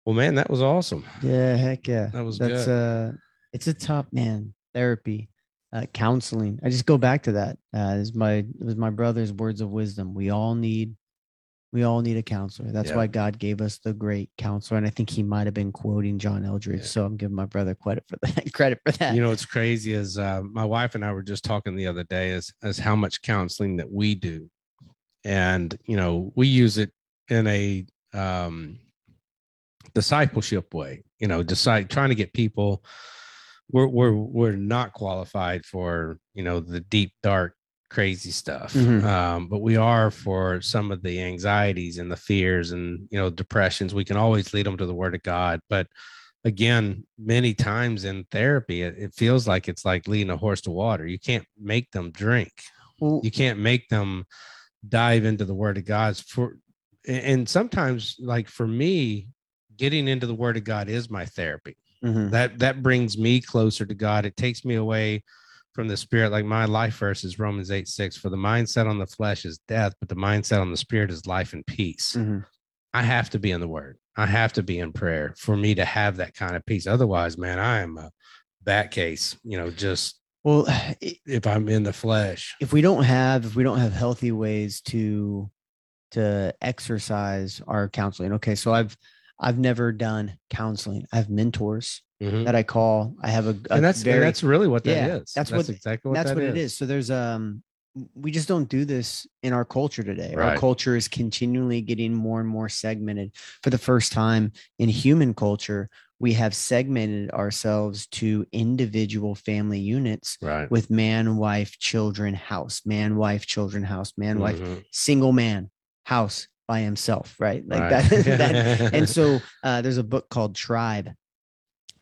Well, man, that was awesome. Yeah, heck yeah. That was That's uh it's a tough man. Therapy, uh, counseling. I just go back to that. Uh, is my it was my brother's words of wisdom. We all need, we all need a counselor. That's Yeah. why God gave us the great counselor. And I think he might have been quoting John Eldredge. Yeah. So I'm giving my brother credit for that. credit for that. you know what's crazy is uh, my wife and i were just talking the other day is as how much counseling that we do and you know we use it in a um discipleship way you know decide trying to get people we're we're we're not qualified for you know the deep dark crazy stuff Mhm. um but we are for some of the anxieties and the fears and you know depressions. We can always lead them to the word of god but again many times in therapy it, it feels like it's like leading a horse to water. You can't make them drink. Well, you can't make them dive into the word of god for and- sometimes like for me getting into the word of god is my therapy mhm. that that brings me closer to god it takes me away from the spirit. Like my life verse is Romans 8 6. For the mindset on the flesh is death, but the mindset on the spirit is life and peace. Mhm. I have to be in the word. I have to be in prayer for me to have that kind of peace. Otherwise, man, I am a bat case, you know, just Well, if I'm in the flesh. if we don't have if we don't have healthy ways to to exercise our counseling okay so i've i've never done counseling i have mentors Mhm. that i call i have a, a And that's very and that's really what that is. Yeah, that's what- exactly what that's that what it is so there's um we just don't do this in our culture today our culture is continually getting more and more segmented for the first time in human culture we have segmented ourselves to individual family units Right. with man, wife, children, house, man, wife, children, house, man, wife, Mhm. single man, house by himself, right? Like Right. that. that and so uh, there's a book called Tribe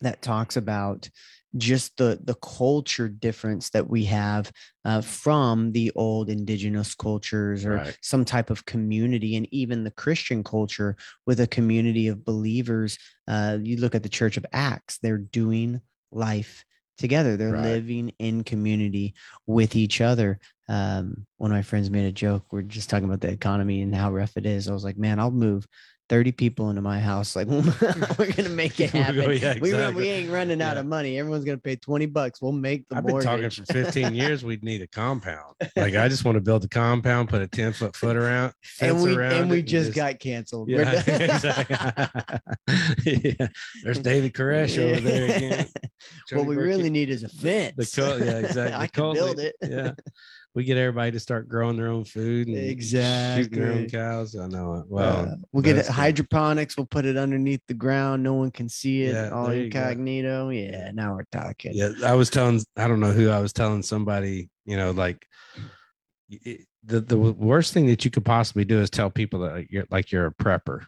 that talks about just the the culture difference that we have uh, from the old indigenous cultures or Right. some type of community and even the christian culture with a community of believers uh, you look at the church of acts they're doing life together they're Right. living in community with each other um, one of my friends made a joke we're just talking about the economy and how rough it is i was like man i'll move 30 people into my house like we're gonna make it oh, happen go- yeah, we, run- exactly. we ain't running out Yeah. of money everyone's gonna pay 20 bucks we'll make the I've been talking for 15 years. We'd need a compound. Like I just want to build a compound, put a 10 foot foot around, and we around and we just got canceled yeah, exactly. yeah. There's David Koresh over there again. what we really need is a fence The cul- yeah, exactly. i The can build it Yeah. We get everybody to start growing their own food and shooting their own cows. I know it. Well, Uh, we'll get it good. hydroponics. We'll put it underneath the ground. No one can see it. Yeah, all there you go. incognito. Yeah, now we're talking. yeah i was telling i don't know who i was telling somebody you know like it- the the worst thing that you could possibly do is tell people that you're like you're a prepper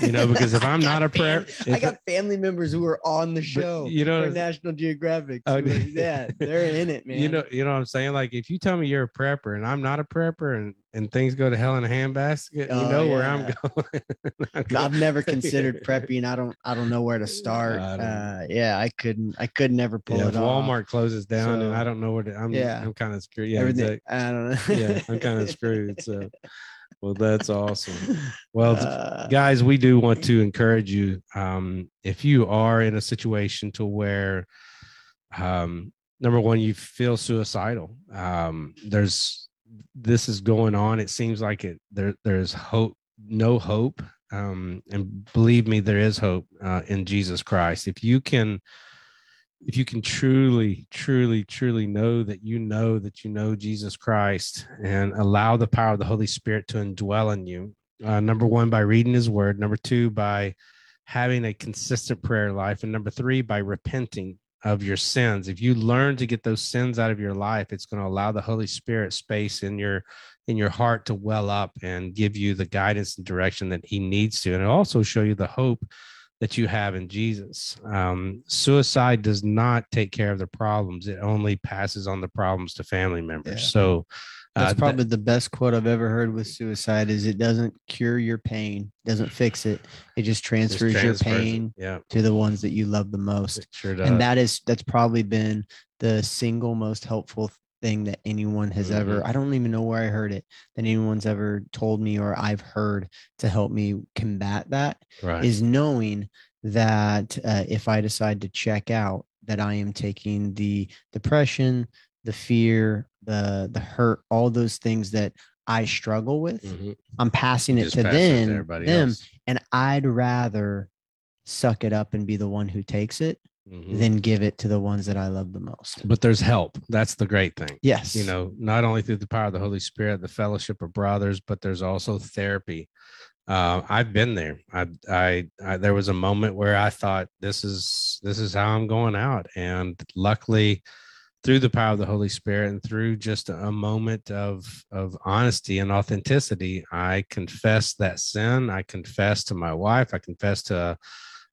you know because if i'm not a prep I if- got family members who are on the show. you know- for National Geographic. Oh, yeah, they're in it, man. you know you know what i'm saying like if you tell me you're a prepper and i'm not a prepper and and things go to hell in a handbasket you Oh, know where i'm going I'm going- I've never considered prepping. I don't. I don't know where to start. Uh, yeah, I couldn't. I could never pull yeah, it if off. walmart closes down and i don't know where to i'm yeah. i'm kind of screwed yeah Everything. I don't know. yeah i'm kind of screwed so well that's awesome. Well Uh, guys we do want to encourage you um if you are in a situation to where um number one you feel suicidal um there's this is going on. It seems like it there there's hope no hope um and believe me there is hope uh, in jesus christ. If you can if you can truly truly truly know that you know that you know jesus christ and allow the power of the holy spirit to indwell in you uh, number one by reading his word number two by having a consistent prayer life and number three by repenting of your sins. If you learn to get those sins out of your life it's going to allow the holy spirit space in your in your heart to well up and give you the guidance and direction that he needs to and also show you the hope that you have in jesus um, suicide does not take care of the problems it only passes on the problems to family members Yeah. so uh, That's that- probably the best quote I've ever heard with suicide is it doesn't cure your pain, doesn't fix it. It just just transfers transfers your pain yeah to the ones that you love the most. it sure does And that is that's probably been the single most helpful thing that anyone has ever Mm-hmm. I don't even know where I heard it that anyone's ever told me or I've heard to help me combat that right is knowing that uh, if I decide to check out, that I am taking the depression, the fear, the the hurt, all those things that I struggle with. Mhm. I'm passing it to pass it them, everybody them, else. and I'd rather suck it up and be the one who takes it Mhm. than give it to the ones that I love the most. but there's help. That's the great thing. Yes, you know not only through the power of the holy spirit the fellowship of brothers but there's also therapy. Uh, i've been there. I, I i there was a moment where i thought this is this is how i'm going out. And luckily through the power of the holy spirit and through just a moment of of honesty and authenticity i confessed that sin. I confessed to my wife. I confessed to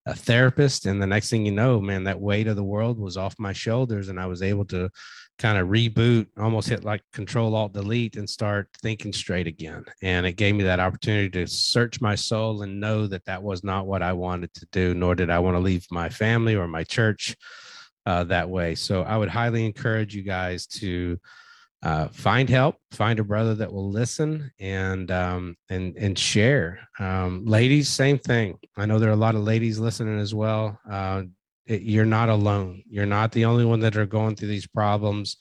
a, therapist and the next thing you know man that weight of the world was off my shoulders and i was able to kind of reboot almost hit like control alt delete and start thinking straight again and it gave me that opportunity to search my soul and know that that was not what i wanted to do nor did i want to leave my family or my church uh, that way. So I would highly encourage you guys to uh, find help, find a brother that will listen and um, and and share. Um, ladies, same thing. I know there are a lot of ladies listening as well. Uh, it, you're not alone. You're not the only one that are going through these problems,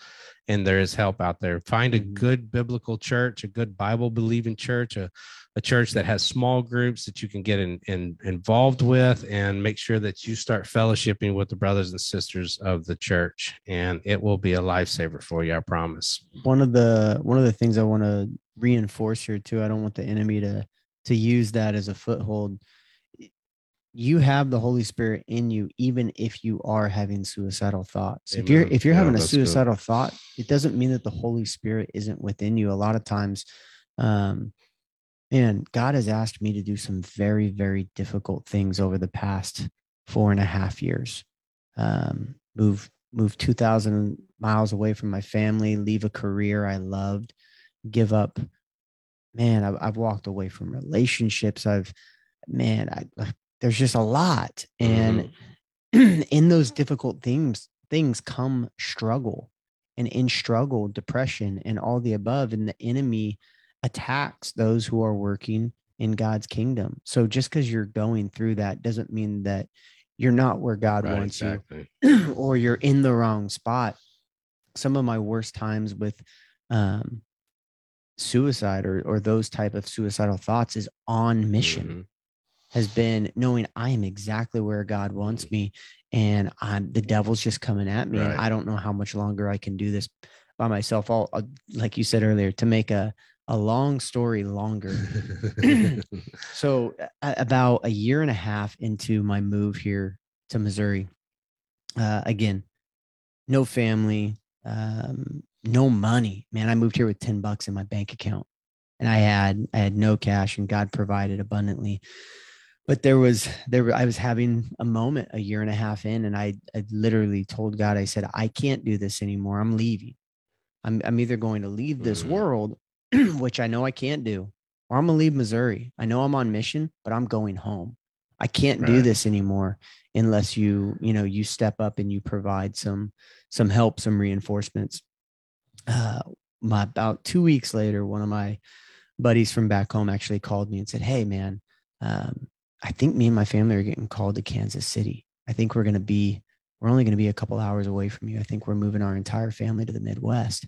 and there is help out there. Find a Mhm. good biblical church, a good Bible believing church, a a church that has small groups that you can get in, in, involved with and make sure that you start fellowshipping with the brothers and sisters of the church and it will be a lifesaver for you i promise one of the one of the things I want to reinforce here too. I don't want the enemy to to use that as a foothold. You have the Holy Spirit in you, even if you are having suicidal thoughts. If you're if you're Yeah, having a that's good. suicidal thought, it doesn't mean that the Holy Spirit isn't within you. A lot of times, um, and God has asked me to do some very very difficult things over the past four and a half years. Um, move move 2000 miles away from my family leave a career i loved give up man i've, I've walked away from relationships i've man I, there's just a lot and in those difficult things things come struggle and in struggle depression and all the above and the enemy attacks those who are working in god's kingdom so just because you're going through that doesn't mean that you're not where god Right, wants you or you're in the wrong spot. Some of my worst times with um, suicide or or those type of suicidal thoughts is on mission Mhm. Has been knowing I am exactly where God wants me and I'm the devil's just coming at me and I don't know how much longer I can do this by myself. I'll, I'll like you said earlier to make a a long story longer. So about a year and a half into my move here to Missouri, uh, again, no family, um, no money. Man, I moved here with ten bucks in my bank account, and I had I had no cash, and God provided abundantly. But there was there I was having a moment a year and a half in, and I I literally told God I said I can't do this anymore. I'm leaving. I'm I'm either going to leave this Mhm. world, which I know I can't do, or I'm gonna leave Missouri. I know I'm on mission, but I'm going home. I can't do this anymore unless you, you know, you step up and you provide some some help, some reinforcements. Uh my about two weeks later, one of my buddies from back home actually called me and said, Hey man, um, I think me and my family are getting called to Kansas City. I think we're gonna be we're only going to be a couple hours away from you. I think we're moving our entire family to the Midwest.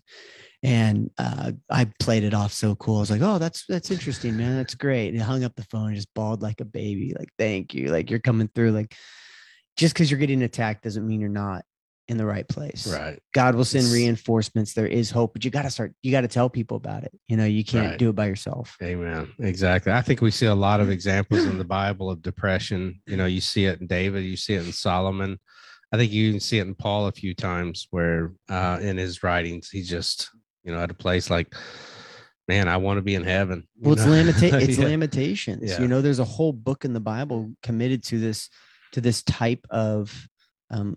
And uh, I played it off so cool. I was like, "Oh, that's that's interesting, man. That's great." And I hung up the phone and just bawled like a baby. Like, "Thank you. Like you're coming through. Like just because you're getting attacked doesn't mean you're not in the right place. right God will send It's- reinforcements. There is hope, but you got to start. You got to tell people about it. You know, you can't Right. do it by yourself. Amen. Exactly. I think we see a lot of examples in the Bible of depression. You know, you see it in David, you see it in Solomon. I think you can see it in Paul a few times where uh in his writings he just, you know, at a place like, man, I want to be in heaven. Well, it's lamenta- It's Yeah. lamentations. Yeah. You know, there's a whole book in the Bible committed to this to this type of um,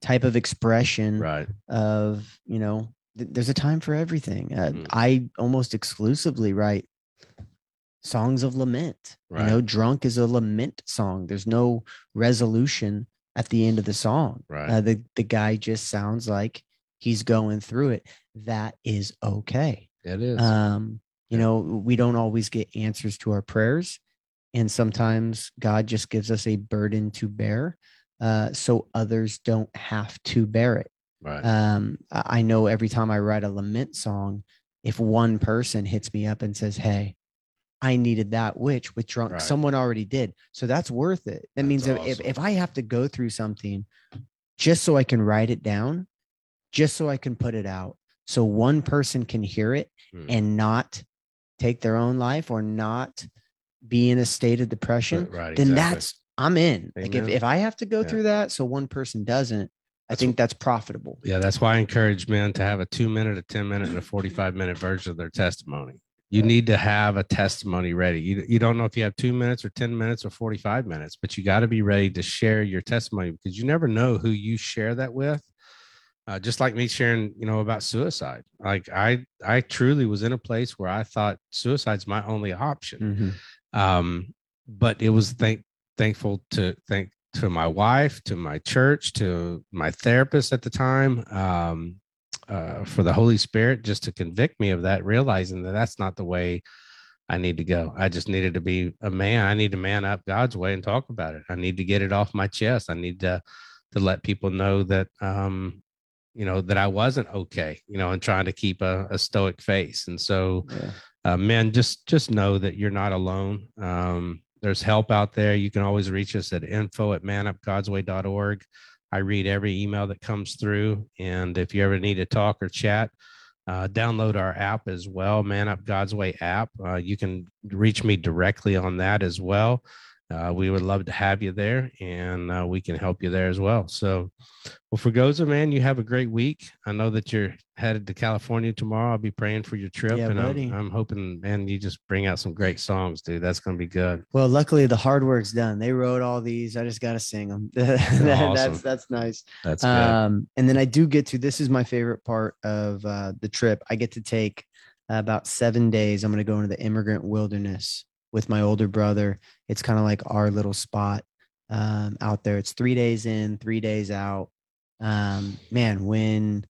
type of expression Right. of you know. th- there's a time for everything. Uh, Mhm. I almost exclusively write songs of lament. You know, drunk is a lament song. There's no resolution at the end of the song. Right. Uh, the the guy just sounds like he's going through it. That is okay It is. um you Yeah. know we don't always get answers to our prayers and sometimes god just gives us a burden to bear uh so others don't have to bear it right. um i know every time i write a lament song if one person hits me up and says hey i needed that which with drunk Right. someone already did so that's worth it that That's means if, if if i have to go through something just so i can write it down just so i can put it out so one person can hear it Mm. and not take their own life or not be in a state of depression, right. then exactly. that's I'm in. Like if, if I have to go Yeah. through that so one person doesn't, I That's think that's profitable. Yeah, that's why I encourage men to have a two minute, a 10 minute, and a 45 minute version of their testimony. You need to have a testimony ready. You, you don't know if you have two minutes or 10 minutes or 45 minutes, but you got to be ready to share your testimony because you never know who you share that with. Uh, just like me sharing, you know, about suicide. Like I, I truly was in a place where I thought suicide's my only option Mhm. um but it was thank thankful to thank to my wife, to my church, to my therapist at the time, um, uh, for the Holy Spirit just to convict me of that, realizing that that's not the way I need to go. I just needed to be a man. I need to man up God's way and talk about it. I need to get it off my chest. I need to to let people know that um, you know that I wasn't okay, you know, and trying to keep a, a stoic face. And so, Yeah. uh, men, just just know that you're not alone. Um, there's help out there. You can always reach us at info at manupgodsway.org. I read every email that comes through, and if you ever need to talk or chat, uh, download our app as well, Man Up God's Way app. Uh, you can reach me directly on that as well. Uh, we would love to have you there, and uh, we can help you there as well. So, well, Fregosa, man, you have a great week. I know that you're headed to California tomorrow. I'll be praying for your trip, Yeah, and. I'm, I'm hoping, man, you just bring out some great songs, dude. That's going to be good. Well, luckily the hard work's done. They wrote all these. I just got to sing them. Awesome. That's that's nice. That's good. Um, and then I do get to. This is my favorite part of uh, the trip. I get to take about seven days. I'm going to go into the Emigrant Wilderness with my older brother. It's kind of like our little spot um, out there. It's three days in, three days out. Um, man, when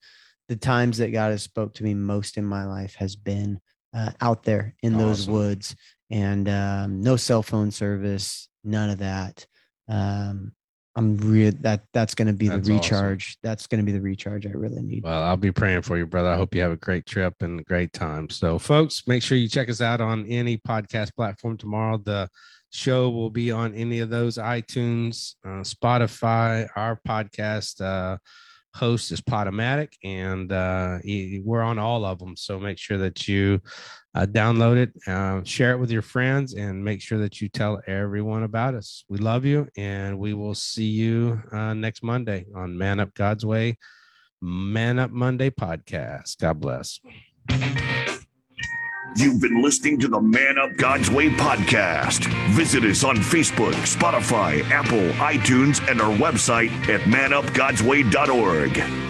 the times that God has spoke to me most in my life has been uh, out there in those woods, and um, no cell phone service, none of that. Um, I'm real that that's going to be That's the awesome. recharge. That's going to be the recharge I really need. Well, I'll be praying for you, brother. I hope you have a great trip and a great time. So, folks, make sure you check us out on any podcast platform tomorrow. The show will be on any of those iTunes, uh, Spotify. Our podcast uh, host is Podomatic, and uh, we're on all of them. So, make sure that you uh, download it, uh, share it with your friends, and make sure that you tell everyone about us. We love you, and we will see you uh, next Monday on Man Up God's Way. Man Up Monday podcast. God bless. You've been listening to the Man Up God's Way podcast. Visit us on Facebook, Spotify, Apple, iTunes, and our website at manupgodsway.org.